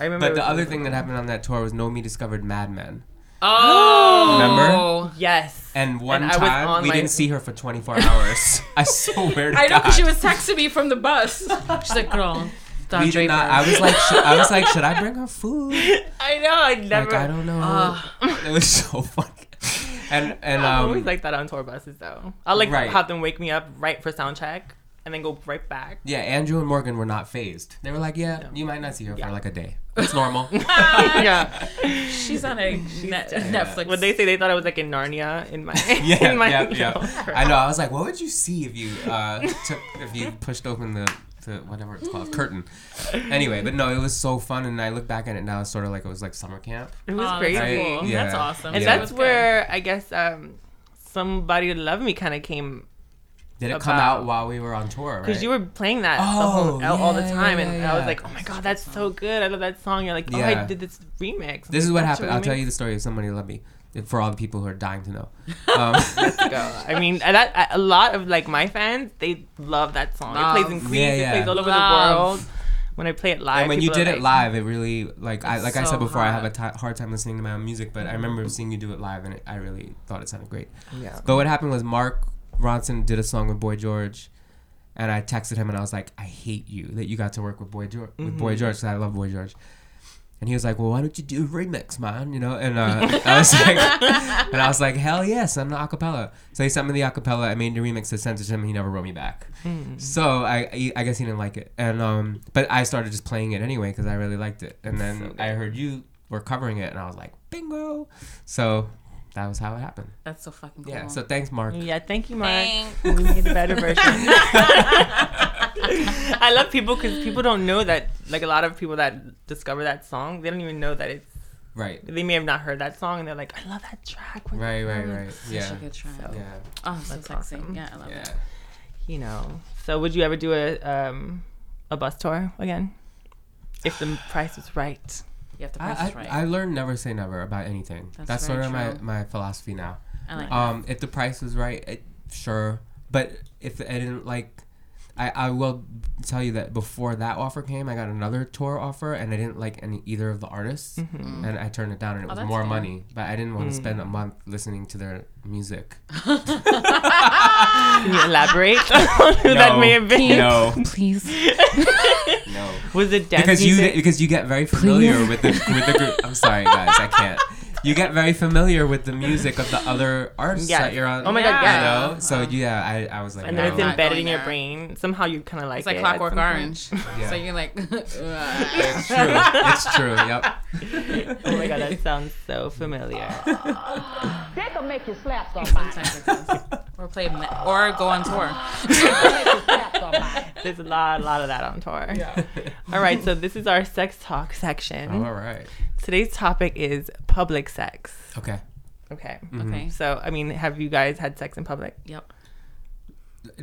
I remember. But the other thing that happened on that tour was Nomi discovered Mad Men. Oh, Remember? Yes. And one And I was time on we my- didn't see her for 24 hours. I swear to I know God. because she was texting me from the bus. She's like, "Girl, Don we did Draper." not, I was like, sh- I was like, should I bring her food? I know. I never. Like, I don't know. Ugh. it was so funny. And and I um, always like that on tour buses though. I'll like Right. have them wake me up right for sound check and then go right back. yeah, Andrew and Morgan were not phased. They were like, yeah, you might not see her Yeah. for like a day. It's normal. yeah. She's on a net- Netflix. When they say they thought I was like in Narnia in my yeah, in my yeah, yeah. know, I know. I was like, what would you see if you uh, took if you pushed open the, the whatever it's called curtain? Anyway, but no, it was so fun, and I look back at it now. It's sort of like it was like summer camp. It was Oh, crazy. that's Right? cool. Yeah. That's awesome. And Yeah. that's where I guess um somebody to love me kind of came Did it come out while we were on tour? because right? you were playing that the Oh, whole, all, all the yeah, time, yeah, and I was like, oh my god, that's so good. I love that song. You're like, oh, I did this remix. This is what happened. I'll tell you the story of Somebody Love Me. For all the people who are dying to know. Um, go. I mean, that a lot of like my fans, they love that song. It plays in Love. Queens. Yeah, It plays all over Love. the world. When I play it live, and when you people are did it live, it really like I It's like I said before, I have a hard time listening to my own music, but I remember seeing you do it live, and it, I really thought it sounded great. Yeah. But what happened was Mark Ronson did a song with Boy George, and I texted him and I was like, I hate you that you got to work with Boy George with Boy George because I love Boy George. And he was like, "Well, why don't you do a remix, man?" You know, and uh, I was like, and I was like, "Hell yes, I'm an acapella." So he sent me the acapella. I made the remix, I sent it to him. He never wrote me back. So I, I guess he didn't like it, and um, but I started just playing it anyway because I really liked it. And then I heard you were covering it, and I was like, "Bingo!" So that was how it happened. That's so fucking cool. Yeah. So thanks, Mark. Yeah, thank you, Mark. Thanks. We need a better version. I love people because people don't know that. Like a lot of people that discover that song, they don't even know that it's. Right. They may have not heard that song, and they're like, "I love that track." Where's Right. it Right. from?" Right. Such Yeah. a good track. Yeah. Oh, so That's sexy. awesome. Yeah, I love Yeah. it. You know. So, would you ever do a um a bus tour again? If the price was right. You have to I, price I, it right. I learned never say never about anything. That's That's, sort of my, my philosophy now. I like Um, if the price was right, it, sure. But if I didn't like, I, I will tell you that before that offer came, I got another tour offer, and I didn't like any either of the artists, Mm-hmm. and I turned it down, and it Oh, was more fair. money. But I didn't Mm. want to spend a month listening to their music. Can you elaborate on who that may have been? No, Please. no. Was it dance because you because you get very familiar with the with the group. I'm sorry, guys, I can't. You get very familiar with the music of the other artists Yes. that you're on. Oh my God, You yes. know, so yeah, I, I was like, and no. then it's embedded in your there. brain. Somehow you kind of like It's like it Clockwork. Orange. Yeah. So you're like, it's true. It's true. Yep. Oh my god, that sounds so familiar. They can make you slap somebody. sometimes it does. or play ma- or go on tour. make you slap somebody. There's a lot, a lot of that on tour. Yeah. All right, so this is our sex talk section. All right. Today's topic is public sex. Okay. Okay. Mm-hmm. Okay. So, I mean, have you guys had sex in public? Yep.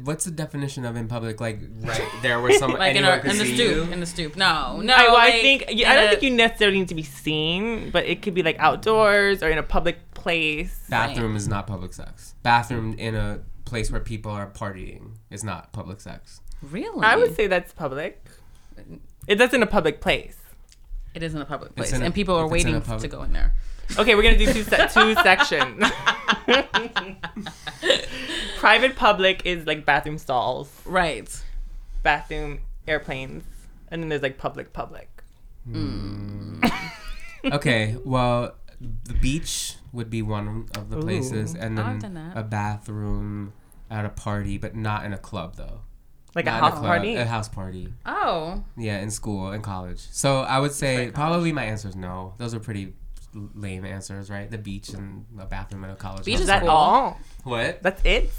What's the definition of in public? Like right there where someone Like in, anyone our, could in the see stoop. you? In the stoop. No. No. I, well, I like, think I don't a- think you necessarily need to be seen, but it could be like outdoors or in a public place. Bathroom is not public sex. Bathroom in a place where people are partying is not public sex. Really? I would say that's public. It that's in a public place. It is in a public place, in a- and people are if it's waiting to go in there. Okay, we're gonna do two se- two sections. Private public is like bathroom stalls, Right. bathroom airplanes, and then there's like public public. Hmm. Okay, well, the beach would be one of the places, and then a bathroom at a party, but not in a club though. Like a Not in house club, party. A house party. Oh. Yeah, in school, in college. So I would say probably my answer is no. Those are pretty lame answers, right? The beach and a bathroom in a college. Beach house Is is that party. cool. all? What? That's it.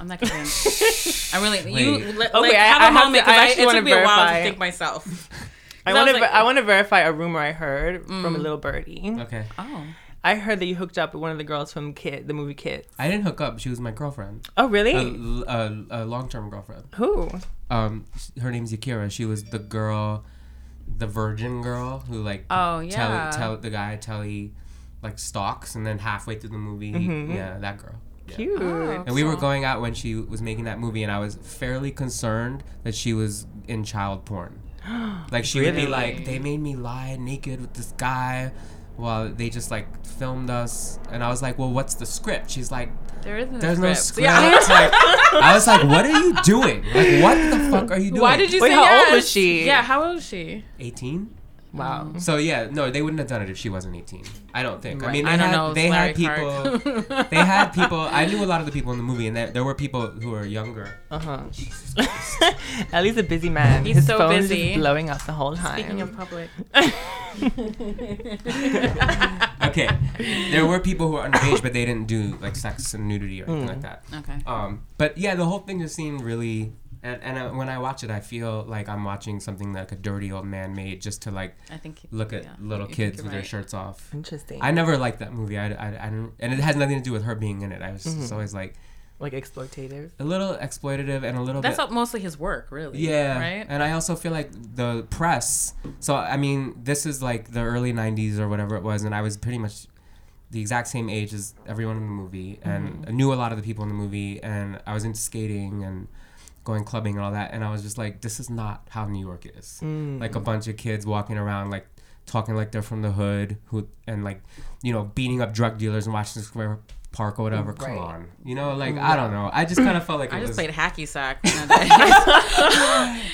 I'm not convinced. I really. You Wait. let, Okay, like, I- have I a have to- moment I because I, actually it wanna took me a while verify. to think myself. I I want was to. like- I want to verify a rumor I heard from a mm. little birdie. Okay. Oh. I heard that you hooked up with one of the girls from Kid, the movie Kids. I didn't hook up. She was my girlfriend. Oh, really? A, a, a long-term girlfriend. Who? Um, her name's Yakira. She was the girl, the virgin girl who like Oh, tell yeah. tell the guy Telly like stalks and then halfway through the movie, he- yeah, that girl. Yeah. Cute. Oh. And we were going out when she was making that movie, and I was fairly concerned that she was in child porn. Like she would be like, they made me lie naked with this guy, while they just like filmed us, and I was like, well, what's the script? She's like, There isn't. there's a no script. script. Yeah. Like, I was like, what are you doing? Like, what the fuck are you doing? Why did you Wait, say how old was she? Yeah, how old was she? 18? Wow. So yeah, no, they wouldn't have done it if she wasn't 18. I don't think. I mean, they I don't had, know, They Larry had people. They had people. I knew a lot of the people in the movie, and there, there were people who were younger. Uh huh. Ellie's a busy man. He's His so phone is busy. just blowing up the whole time. Speaking of public. Okay, there were people who were underage, but they didn't do like sex and nudity or Hmm. anything like that. Okay. Um, but yeah, the whole thing just seemed really. And, and uh, when I watch it, I feel like I'm watching something like a dirty old man made just to like I think. look at yeah, little kids you're with their shirts off. Interesting. I never liked that movie. I, I, I didn't, and it has nothing to do with her being in it. I was Mm-hmm. just always like like exploitative. a little exploitative and a little That's bit. mostly his work, really. Yeah, Right. and I also feel like the press. So I mean, this is like the early '90s or whatever it was, and I was pretty much the exact same age as everyone in the movie, and I knew a lot of the people in the movie, and I was into skating and going clubbing and all that, and I was just like, this is not how New York is. Mm. Like a bunch of kids walking around like talking like they're from the hood, who and like you know beating up drug dealers in Washington Square Park or whatever. Come on, you know, like mm. I don't know. I just kind of felt like I just was. played hacky sack. in the day.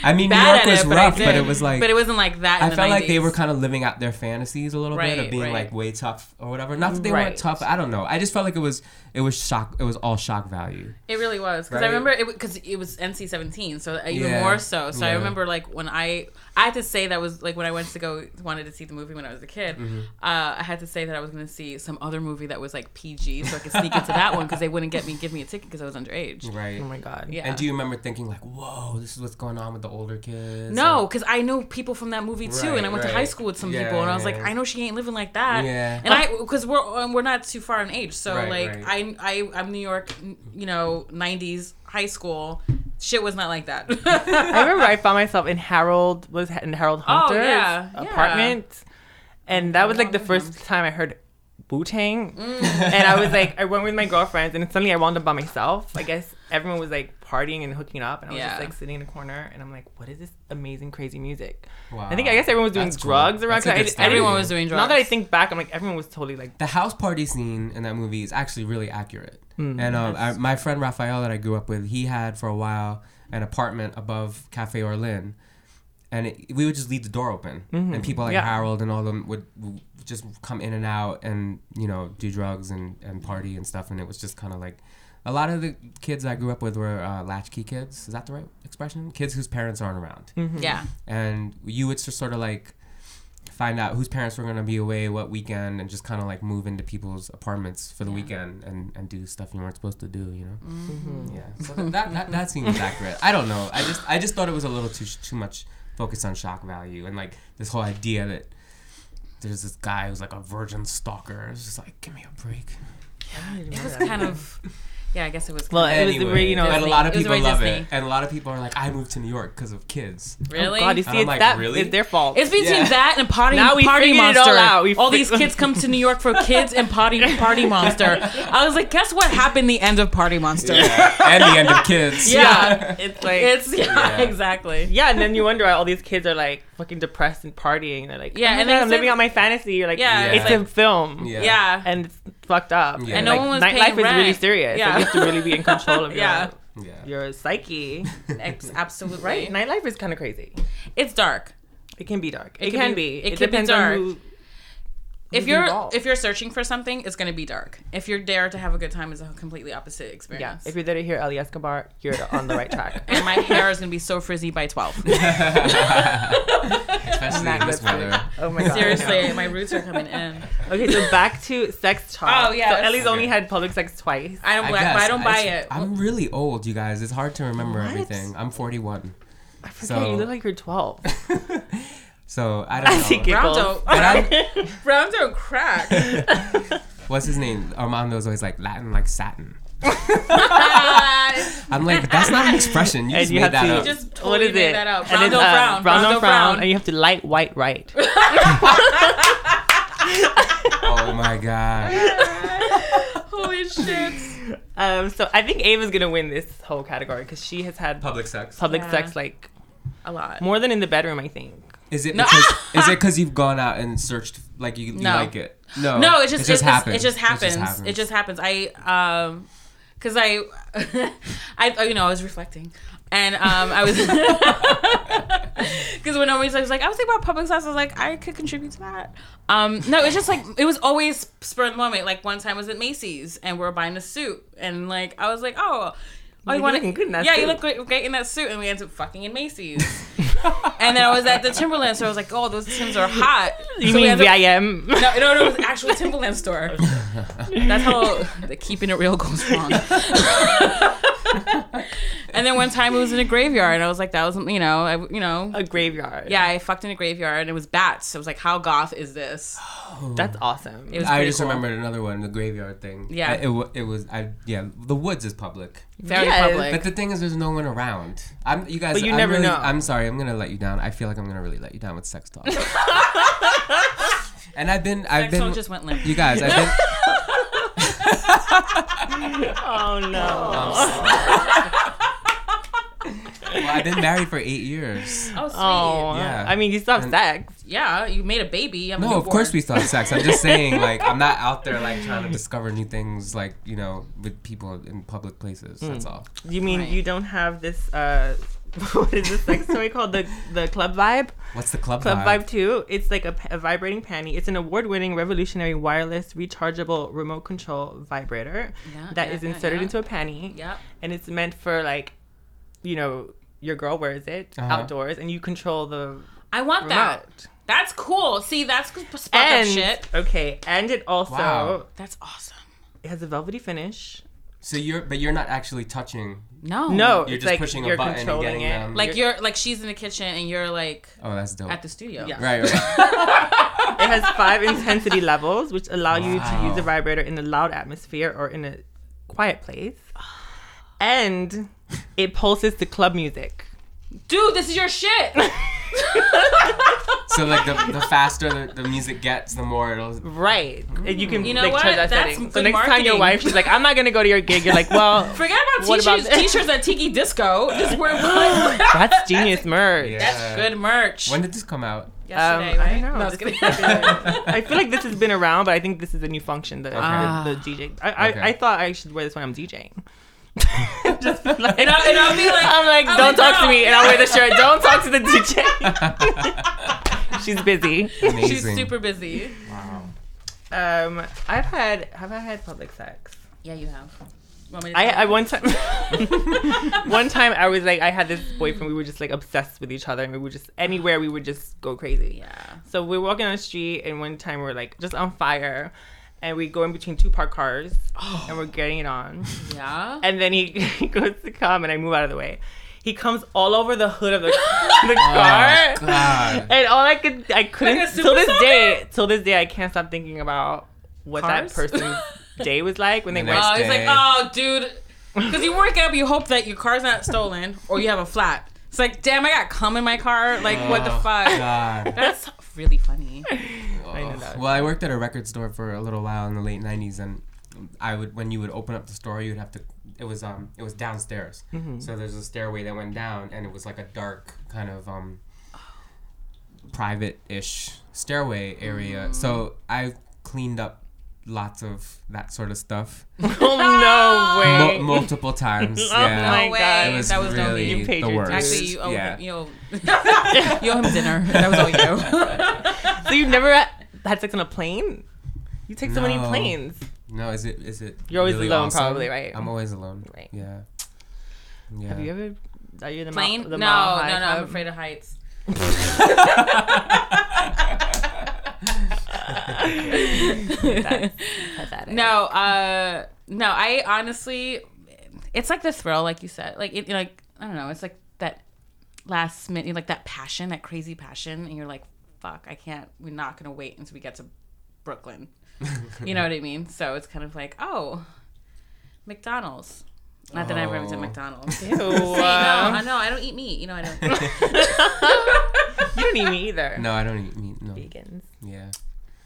I mean, New York was it, rough, I but it was like. but it wasn't like that. In I felt like they were kind of living out their fantasies a little bit of being right. like way tough or whatever. Not that they Right. weren't tough. I don't know. I just felt like it was it was shock. It was all shock value. It really was because Right? I remember it because it was NC seventeen, so even Yeah, more so. So I remember like when I I had to say that was like when I went to go wanted to see the movie when I was a kid. Mm-hmm. Uh, I had to say that I was going to see some other movie that was like PG, so I could sneak into that one because they wouldn't get me give me a ticket because I was underage. Right. Oh my god. Yeah. And do you remember thinking like, "Whoa, this is what's going on with the older kids"? No, because I know people from that movie too, and I Right, went to high school with some Yeah, people, and I was like. I know she ain't living like that. Yeah. And I, because we're um, we're not too far in age, so Right, like right. I I I'm New York, you know, '90s high school. Shit was not like that. I remember I found myself in Harold was in Harold oh, Hunter's Oh, yeah, yeah. apartment, and that was like the first time I heard Wu Tang, and I was like, I went with my girlfriends, and suddenly I wound up by myself. I guess everyone was like partying and hooking up, and I was Yeah. just like sitting in a corner, and I'm like, what is this amazing crazy music? Wow. I think I guess everyone was doing That's cool. drugs around. That's a 'cause I- good I story. didn't- Everyone was doing drugs. Now that I think back, I'm like, everyone was totally like, the house party scene in that movie is actually really accurate. Mm, and um, I, my friend Raphael that I grew up with, he had for a while an apartment above Cafe Orlin, and it, we would just leave the door open, and people like Mm-hmm. Yeah. Harold and all of them would, would just come in and out and you know do drugs and, and party and stuff, and it was just kind of like. A lot of the kids I grew up with were uh, latchkey kids. Is that the right expression? Kids whose parents aren't around yeah, and you would just sort of like find out whose parents were going to be away what weekend and just kind of like move into people's apartments for the weekend and, and do stuff you weren't supposed to do you know Mm-hmm. yeah so that, that, that, that seems accurate i don't know i just i just thought it was a little too too much focus on shock value and like this whole idea that there's this guy who's like a virgin stalker it's just like give me a break it was kind of. Yeah, I guess it was. Well, Kind it was the you know, and a lot of people love Disney. it and a lot of people are like i moved to new york because of kids of, really. Oh, God, you see, I'm it's like, that really? it's their fault. It's between Yeah. that and Party Now we Party figured it all out. We all fi- these kids come to New York for kids and Party Party Monster. I was like, guess what happened? The end of Party Monster. Yeah, and the end of kids Yeah. it's like it's yeah, Yeah. exactly. Yeah, and then you wonder why all these kids are like fucking depressed and partying. They're like, Yeah, oh yeah, and and they I'm living out my fantasy. You're like, Yeah, yeah, it's it's a film. Yeah. Yeah, and it's fucked up. Yeah. And no like, one was nightlife paying is really serious. Yeah. Like, you have to really be in control of your, Yeah. yeah your psyche. Ex- absolutely Right? Nightlife is kind of crazy. It's dark. It can be dark. It, It can can be- be. it It, could be depends dark. on who. If you're involved. if you're searching for something, it's gonna be dark. If you're there to have a good time, it's a completely opposite experience. yeah, experience. if you're there to hear Ellie Escobar, you're on the right track. and my hair is gonna be so frizzy by twelve. especially in this weather oh my god. Seriously, my roots are coming in. Okay, so back to sex talk. Oh, yeah. So Ellie's only had public sex twice. I don't, I but guess. I don't buy It's- it. I'm really old, you guys. It's hard to remember What? everything. I'm 41, I forget. So- you look like you're 12. So I don't As he know. giggles. Brown don't, But I'm- brown don't crack. what's his name? Armando's always like Latin, like satin. I I'm like, that's not an expression. You And just you made have that to- up. just what totally is made it? that up. Brown it's, don't uh, brown. brown don't don't brown, and you have to light white right. oh my god. Holy shit. um, so I think Ava's gonna win this whole category because she has had Public sex. public Yeah. sex like A lot. more than in the bedroom. I think. Is it No. because is it because you've gone out and searched like you, you No. like it? No. No, it just, it just happens. It just happens. It just happens. I um, cause I, I you know I was reflecting, and um I was, cause when I was, I was like I was thinking about public sex. I was like I could contribute to that. Um, no, it's just like it was always spur of the moment. Like one time I was at Macy's and we are buying a suit, and like I was like oh. Oh, You're you want looking good in that Yeah, you suit. look great, great in that suit, and we ended up fucking in Macy's. and then I was at the Timberland store. I was like, "Oh, those Tims are hot." You So mean ended up- no, no, no, it was an actual Timberland store. That's how the keeping it real goes wrong. and then one time it was in a graveyard, and I was like, that was, you know, I, you know, A graveyard. yeah, I fucked in a graveyard, and it was bats. I was like, how goth is this? that's awesome. It was I just cool. remembered another one, the graveyard thing. Yeah. I- it, it was I yeah, the woods is public. very Yes. public. But the thing is, there's no one around. I'm you guys. But you I'm never really- know. I'm sorry. I'm gonna let you down. I feel like I'm gonna really let you down with sex talk. And I've been, I've Sex been, just went limp. you guys, I've been, Oh no. well, I've been married for eight years. Oh, sweet. Oh, Yeah. I mean, you still have And- sex. Yeah, you made a baby. You have a No, of course we still have sex. I'm just saying, like, I'm not out there like trying to discover new things, like you know, with people in public places. That's all. You mean Right. you don't have this? uh What is this sex toy called? The the Club Vibe. What's the club, Club vibe? Vibe 2. It's like a, a vibrating panty. It's an award-winning, revolutionary, wireless, rechargeable remote control vibrator Yeah, that yeah, is inserted yeah. into a panty. Yep. And it's meant for like, you know, your girl wears it Uh-huh. outdoors, and you control the I want that. That's cool. See, that's good spot up shit. okay, and it also Wow. That's awesome. it has a velvety finish. So you're, but you're not actually touching. No. No, You're it's just like pushing a you're button and getting it. them- Like you're like she's in the kitchen and you're like Oh, that's dope. at the studio. Yeah. right, right. It has five intensity levels, which allow you to use the vibrator in a loud atmosphere or in a quiet place. And it pulses to club music. Dude, this is your shit. so like the, the faster the, the music gets, the more it'll. Right. And you can You know like what? charge that That's setting. So good next time your marketing. wife, she's like, I'm not gonna go to your gig. You're like, well, Forget about What about t-shirts, this? t-shirts at Tiki Disco. Just wear that's genius merch. Yeah. That's good merch. When did this come out? Yesterday, Um, I right? don't know. No, I was This is like a- I feel like this has been around, but I think this is a new function. The, Ah. the, the DJ. I, I, Okay. I thought I should wear this when I'm DJing. Just like, and, I, and I'll be like, I'm like, I'm don't like, talk to me, and I'll wear the shirt. Don't talk to the DJ. She's busy. Amazing. she's super busy. Wow. Um, I've had have I had public sex? Yeah, you have. Want me to I, I one time one time I was like I had this boyfriend we were just like obsessed with each other and we would just anywhere we would just go crazy. Yeah. So we were walking on the street and one time we're like just on fire and we go in between two parked cars oh. and we're getting it on. Yeah. And then he, he goes to come and I move out of the way. He comes all over the hood of the, the oh, car. Oh, God. And all I could, I couldn't, Like till this super day, till this day, I can't stop thinking about what Cars? that person's day was like when they went. Oh, he's like, oh, dude. Because you work up, you hope that your car's not stolen or you have a flat. It's like, damn, I got cum in my car. Like, what the Oh, fuck? God. That's really funny. I know that. Well, I worked at a record store for a little while in the late '90s, and I would when you would open up the store, you'd have to. It was um it was downstairs, Mm-hmm. so there's a stairway that went down, and it was like a dark kind of um private-ish stairway area. Mm. So I cleaned up lots of that sort of stuff oh no Mul- way! multiple times. Oh yeah. my No way. God. It was that was no really You paid the your worst. Actually, you owe yeah. him, you owe, you owe him dinner. That was all you. so you've never had, had sex on a plane? You take so many No. planes. No, is it is it? You're always really alone, awesome? probably, right? I'm always alone. Right. Yeah. Yeah. Have you ever? Are you the Plane? Mile, No, the no, mile no, high I'm club? afraid of heights. Pathetic. No, uh, no. I honestly, it's like the thrill, like you said. Like it, like I don't know. It's like that last minute, like that passion, that crazy passion, and you're like, "Fuck, I can't. We're not gonna wait until we get to Brooklyn." you know what I mean? So it's kind of like, oh, McDonald's. Not that I ever did to oh. McDonald's. Ew, See, no, I know I don't eat meat. You know I don't. you don't eat meat either. No, I don't eat meat. No. Vegans. Yeah.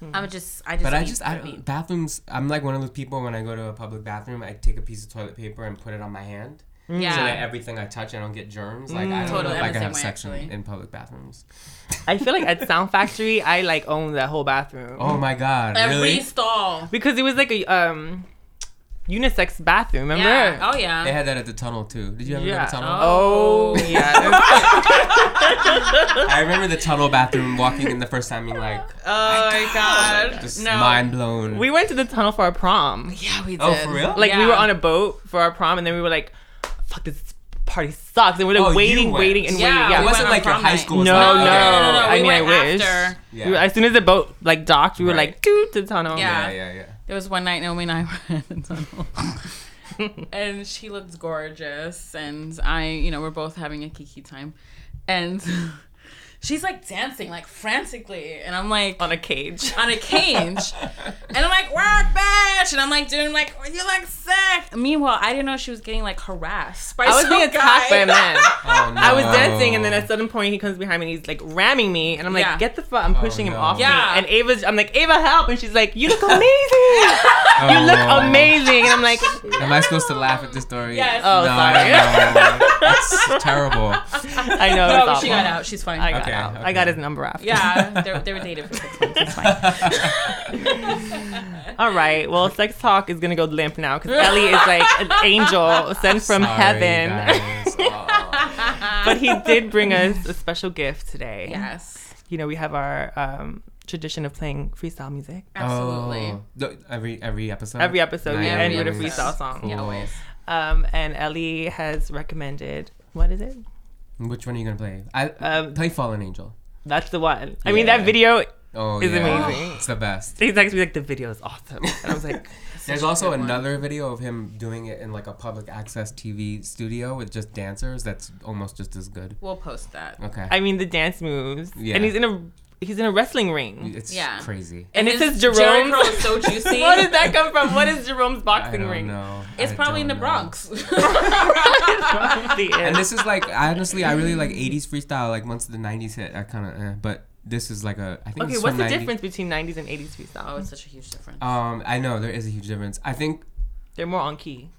I'm hmm. just I just. But I eat just I meat. bathrooms. I'm like one of those people when I go to a public bathroom, I take a piece of toilet paper and put it on my hand, yeah. so that everything I touch, I don't get germs. Like I don't Totally, know if I'm I the can same have way, sex in, actually. in public bathrooms. I feel like at Sound Factory, I like own that whole bathroom. Oh my god, Every really? stall. Because it was like a um unisex bathroom, remember? Yeah. Oh yeah. They had that at the tunnel too. Did you ever Yeah. go to the tunnel? Oh, yeah. I remember the tunnel bathroom walking in the first time being like, Oh my god. just no. mind blown. we went to the tunnel for our prom. Yeah, we did. Oh, for real? Like we Yeah. were on a boat for our prom, and then we were like, "Fuck, this party sucks," and we were like Oh, waiting, waiting, and Yeah, waiting. Yeah, it wasn't went like your high night. school. was No, like, no, okay. I we mean, I wish. After. Yeah. We as soon as the boat like docked, we were Right. like, "Dude, to the tunnel." Yeah. yeah, yeah, yeah. There was one night Nomi and I were in the tunnel. and she looked gorgeous and I, you know, we're both having a kiki time. And she's like dancing like frantically, and I'm like On a cage. on a cage, and I'm like rock bitch, and I'm like doing like you like sick. Meanwhile, I didn't know she was getting like harassed by I was some being attacked by guy. a man. Oh, no. I was dancing, and then at a sudden point he comes behind me and he's like ramming me, and I'm like, Yeah. "Get the fuck!" I'm oh, pushing him no. off Yeah. me, and Ava's, I'm like, "Ava, help!" And she's like, "You look amazing. Oh. you look Oh. amazing." And I'm like, Am I supposed to laugh at this story? Yes. Oh, no, sorry. no. It's terrible. "I know." No, it's she got out. She's fine. I got Okay, out. I got his number after. Yeah, they, they were dated for six months. It's fine. All right. Well, sex talk is gonna go limp now because Ellie is like an angel sent from Sorry, heaven. guys. Oh. but he did bring us a special gift today. Yes, You know, we have our um, tradition of playing freestyle music. absolutely. Oh. Every every episode. Every episode, we Yeah, end with a freestyle song. Yeah, always. Um, and Ellie has recommended what is it? Which one are you gonna play? I Um, play Fallen Angel. That's the one. I mean, that video. Oh, It's yeah. amazing. It's the best. He's actually like the video is awesome, and I was like, There's also another video of him doing it in like a public access TV studio with just dancers. That's almost just as good. We'll post that. Okay. I mean, the dance moves, Yeah. and he's in a he's in a wrestling ring, it's Yeah. crazy. and it says Jerome. Jericho is so juicy. Where did that come from? What is Jerome's I boxing don't ring? know. It's I probably in the don't know. Bronx. The And this is like honestly, I really like '80s freestyle. Like once the '90s hit, I kind of. Eh, but this is like a. I think. okay, what's the 90 difference between '90s and '80s freestyle? oh, it's such a huge difference. Um, I know there is a huge difference. I think They're more on key.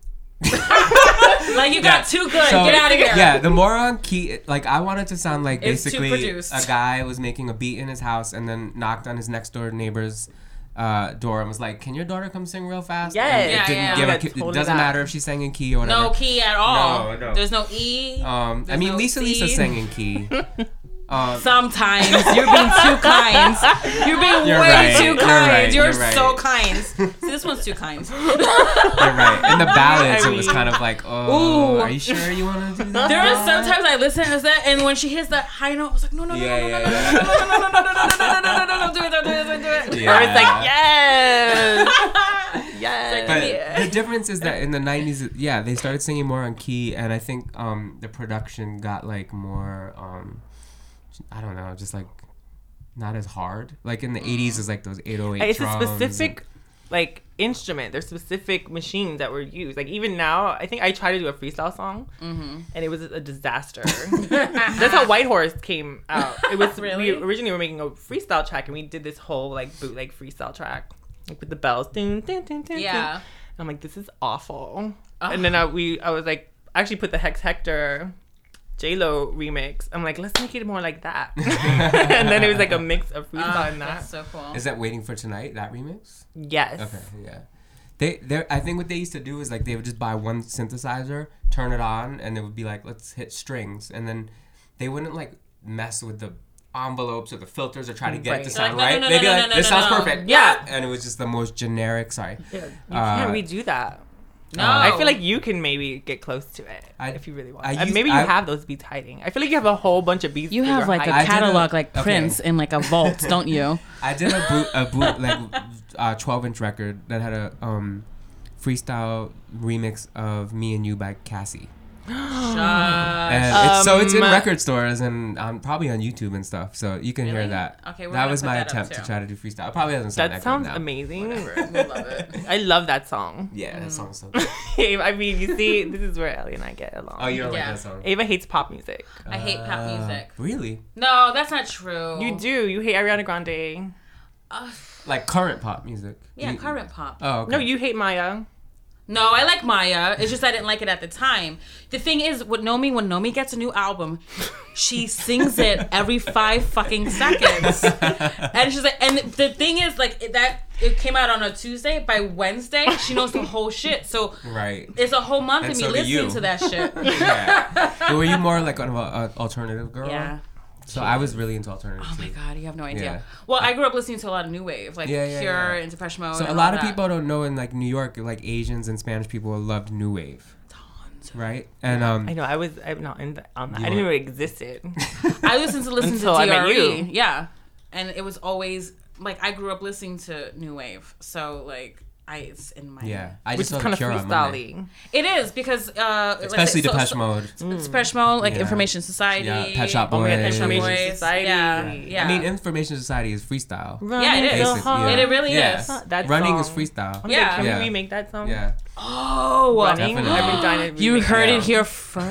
like you got yeah. too good. So- Get out of here. Yeah, the moron key, like I wanted to sound like It's basically a guy was making a beat in his house and then knocked on his next door neighbor's uh, door and was like, "Can your daughter come sing real fast?" Yes. And it Yeah, didn't yeah. give a totally it doesn't that. matter if she sang in key or whatever. No key at all. No, no. There's no E. Um, I mean, no Lisa Lisa C. sang in key. Um, Sometimes you're being too kind. You're being You're way right. too You're kind. right. You're, You're right. so kind. See, this one's too kind. you're right. In the ballads, I it was kind of like, "Oh, Ooh. are you sure you want to do that?" There are sometimes I listen to that, and when she hits that high note, I was like, no, no, no, Yeah, no, no, yeah, no, yeah. no, no, no, no, no, no, no, no, no, no, no, no, do it, do it, do it, do it. Yeah. Or it's like yes, yes. But Yeah. the difference is that in the '90s, yeah, they started singing more on key, and I think um, the production got like more, um, I don't know, just like not as hard. Like in the '80s, is like those 808 it's a drums specific like instrument. There's specific machines that were used. Like even now, I think I tried to do a freestyle song, Mm-hmm. and it was a disaster. That's how White Horse came out. It was Really? Originally we originally were making a freestyle track, and we did this whole like bootleg freestyle track, like with the bells. Dun, dun, dun, dun, Yeah. dun. I'm like, this is awful. And then I, we, I was like, I actually put the Hex Hector. J Lo remix. I'm like, let's make it more like that. and then it was like a mix of freestyle Ah, and that. That's so cool. Is that "Waiting for Tonight"? That remix? Yes. Okay, yeah. They, they, I think what they used to do is like they would just buy one synthesizer, turn it on, and it would be like, let's hit strings, and then they wouldn't like mess with the envelopes or the filters or try to get it to sound like, no, right. no, no, They'd be no, like, no, no, this no, sounds no. perfect. Yeah. and it was just the most generic. Sorry. Yeah, you Uh, can't redo that. No, I feel like you can maybe get close to it I- if you really want. I And used- maybe you I- have those beats hiding. I feel like you have a whole bunch of beats. you have like a I did hiding. a- catalog like okay. Prince in like a vault, don't you? I did a boot, a boot like uh, 12 inch record that had a um, freestyle remix of "Me and You" by Cassie. Shut. And it's, so it's in Um, record stores and um, probably on YouTube and stuff. So you can Really? hear that. Okay, we're that gonna was put my that up attempt to too. try to do freestyle. It probably doesn't sound That that, sounds now. amazing. We love it. I love that song. Yeah, Mm. that song's so good. I mean, you see, this is where Ellie and I get along. Oh, you don't Yeah. like that song? Ava hates pop music. I hate pop Uh, music. Really? No, that's not true. You do. You hate Ariana Grande. Uh, Like current pop music? yeah, You- current pop. Oh, okay. No, you hate Maya. No, I like Maya. It's just I didn't like it at the time. The thing is, with Nomi, when Nomi gets a new album, she sings it every five fucking seconds, and she's like, and the thing is, like that it came out on a Tuesday. By Wednesday, she knows the whole shit. So Right. it's a whole month And of me so do listening you. to that shit. Yeah. But were you more like an uh, alternative girl? yeah. So I was really into alternative Oh my god, you have no idea. Yeah. Well, I grew up listening to a lot of new wave, like Yeah, yeah, Cure yeah. and Depeche Mode. So a lot of that. people don't know in like New York, like Asians and Spanish people loved new wave. Right? And um I know. I was. I'm not in. The, on that. I didn't even were- it existed. I listened to listen Until to I DRE. you. Yeah, and it was always like I grew up listening to new wave, so like ice in my Yeah, I Which is kind of Cure on Monday. freestyle It is because uh, Especially say- so- Depeche so- Mode. Depeche Mode, like Yeah. Information Society, Yeah, Pet Shop my God, Boys. Information Society. Yeah, yeah. I mean, Information Society is freestyle. Yeah, it is. Basic, yeah. It, it really Yeah. is. That Running is song. freestyle. Okay, Yeah. Can Yeah. we remake that song? Yeah. Oh, Running. Definitely. I've been dying to you heard it here first,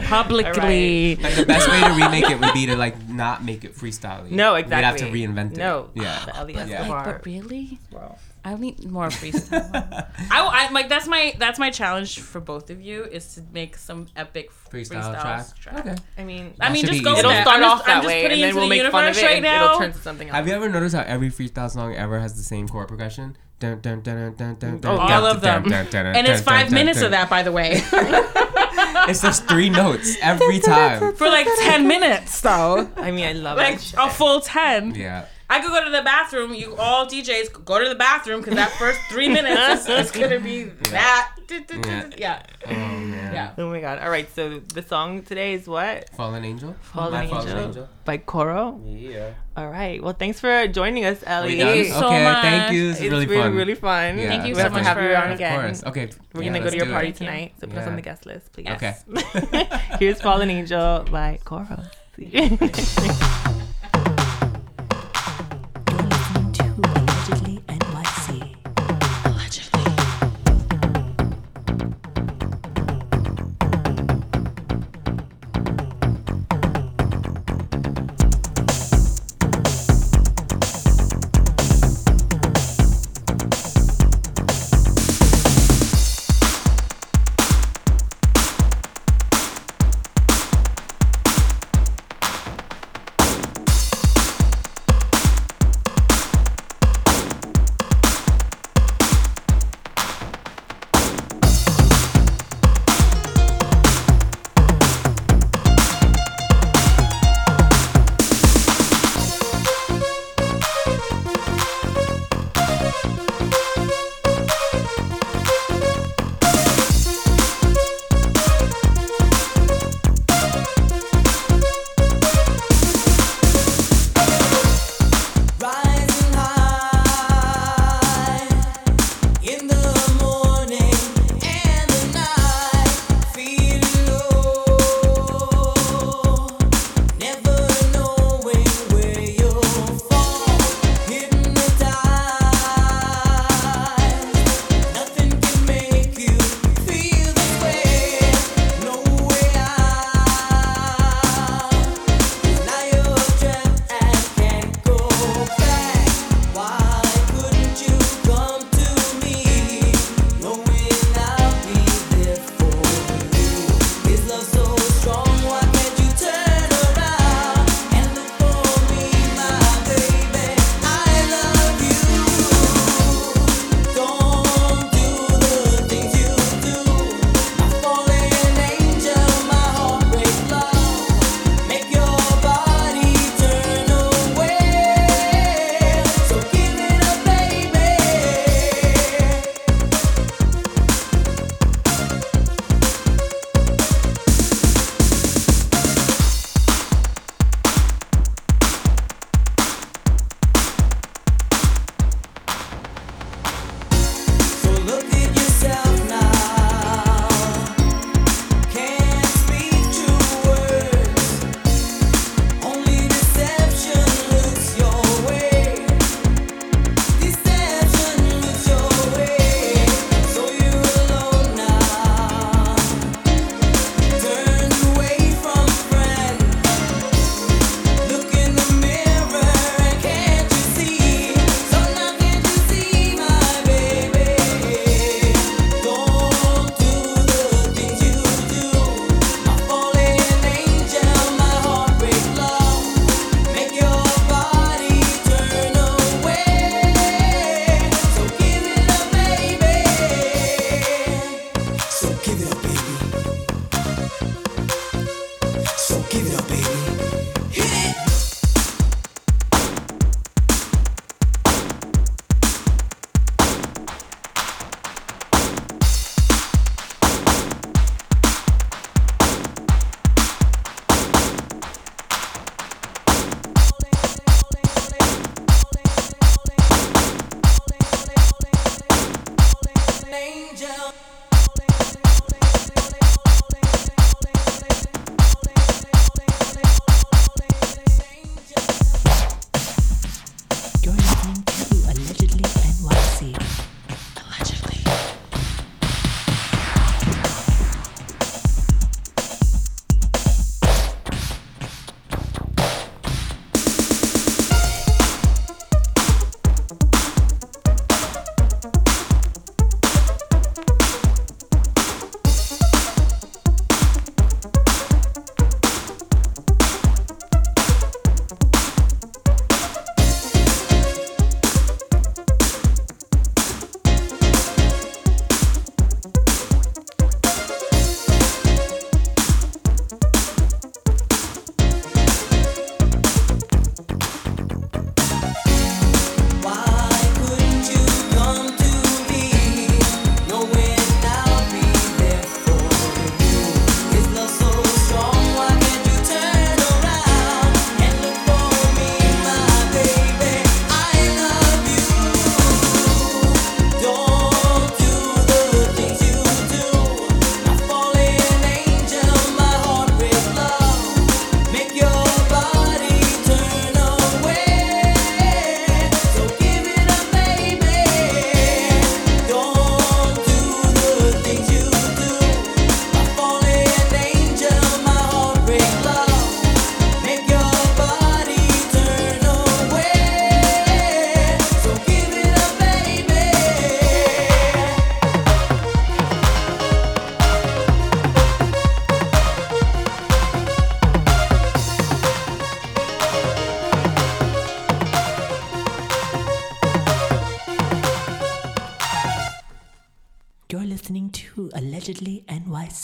publicly. Like the best way to remake it would be to like not make it freestyle. No, exactly. We'd have to reinvent it. No. Yeah. The Ellie Yeah. Escobar. But really, Bro. I need more freestyle. I, I like that's my that's my challenge for both of you is to make some epic Freestyle, freestyle, track. track. Okay. I mean, I mean, just go it'll that. start I'm off just, that I'm way, putting and then we'll the make fun of universe it, right and now. it'll turn to something else. Have you ever noticed how every freestyle song ever has the same chord progression? Dun, dun, dun, dun, dun, dun, Oh, All of them, dun, dun, dun, and it's five dun, minutes dun. of that, by the way, It's just three notes every time. for like ten minutes though, I mean, I love like it. a full ten. Yeah. I could go to the bathroom. You all DJs go to the bathroom because that first three minutes is, is gonna be that. Yeah. Yeah, Oh man. yeah. Oh my god! All right, so the song today is what? Fallen Angel. Fallen Angel, Fallen Angel. by Coro. Yeah. All right. Well, thanks for joining us, Ellie. We done? you so okay, much. thank you. This is It's really, really, fun. really fun. Yeah, Thank you we so have much have for- you on Of again. course. Okay. We're yeah, gonna go to your party it. tonight, so put us on the guest list, please. Okay. Here's Fallen Angel by Coro.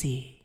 You're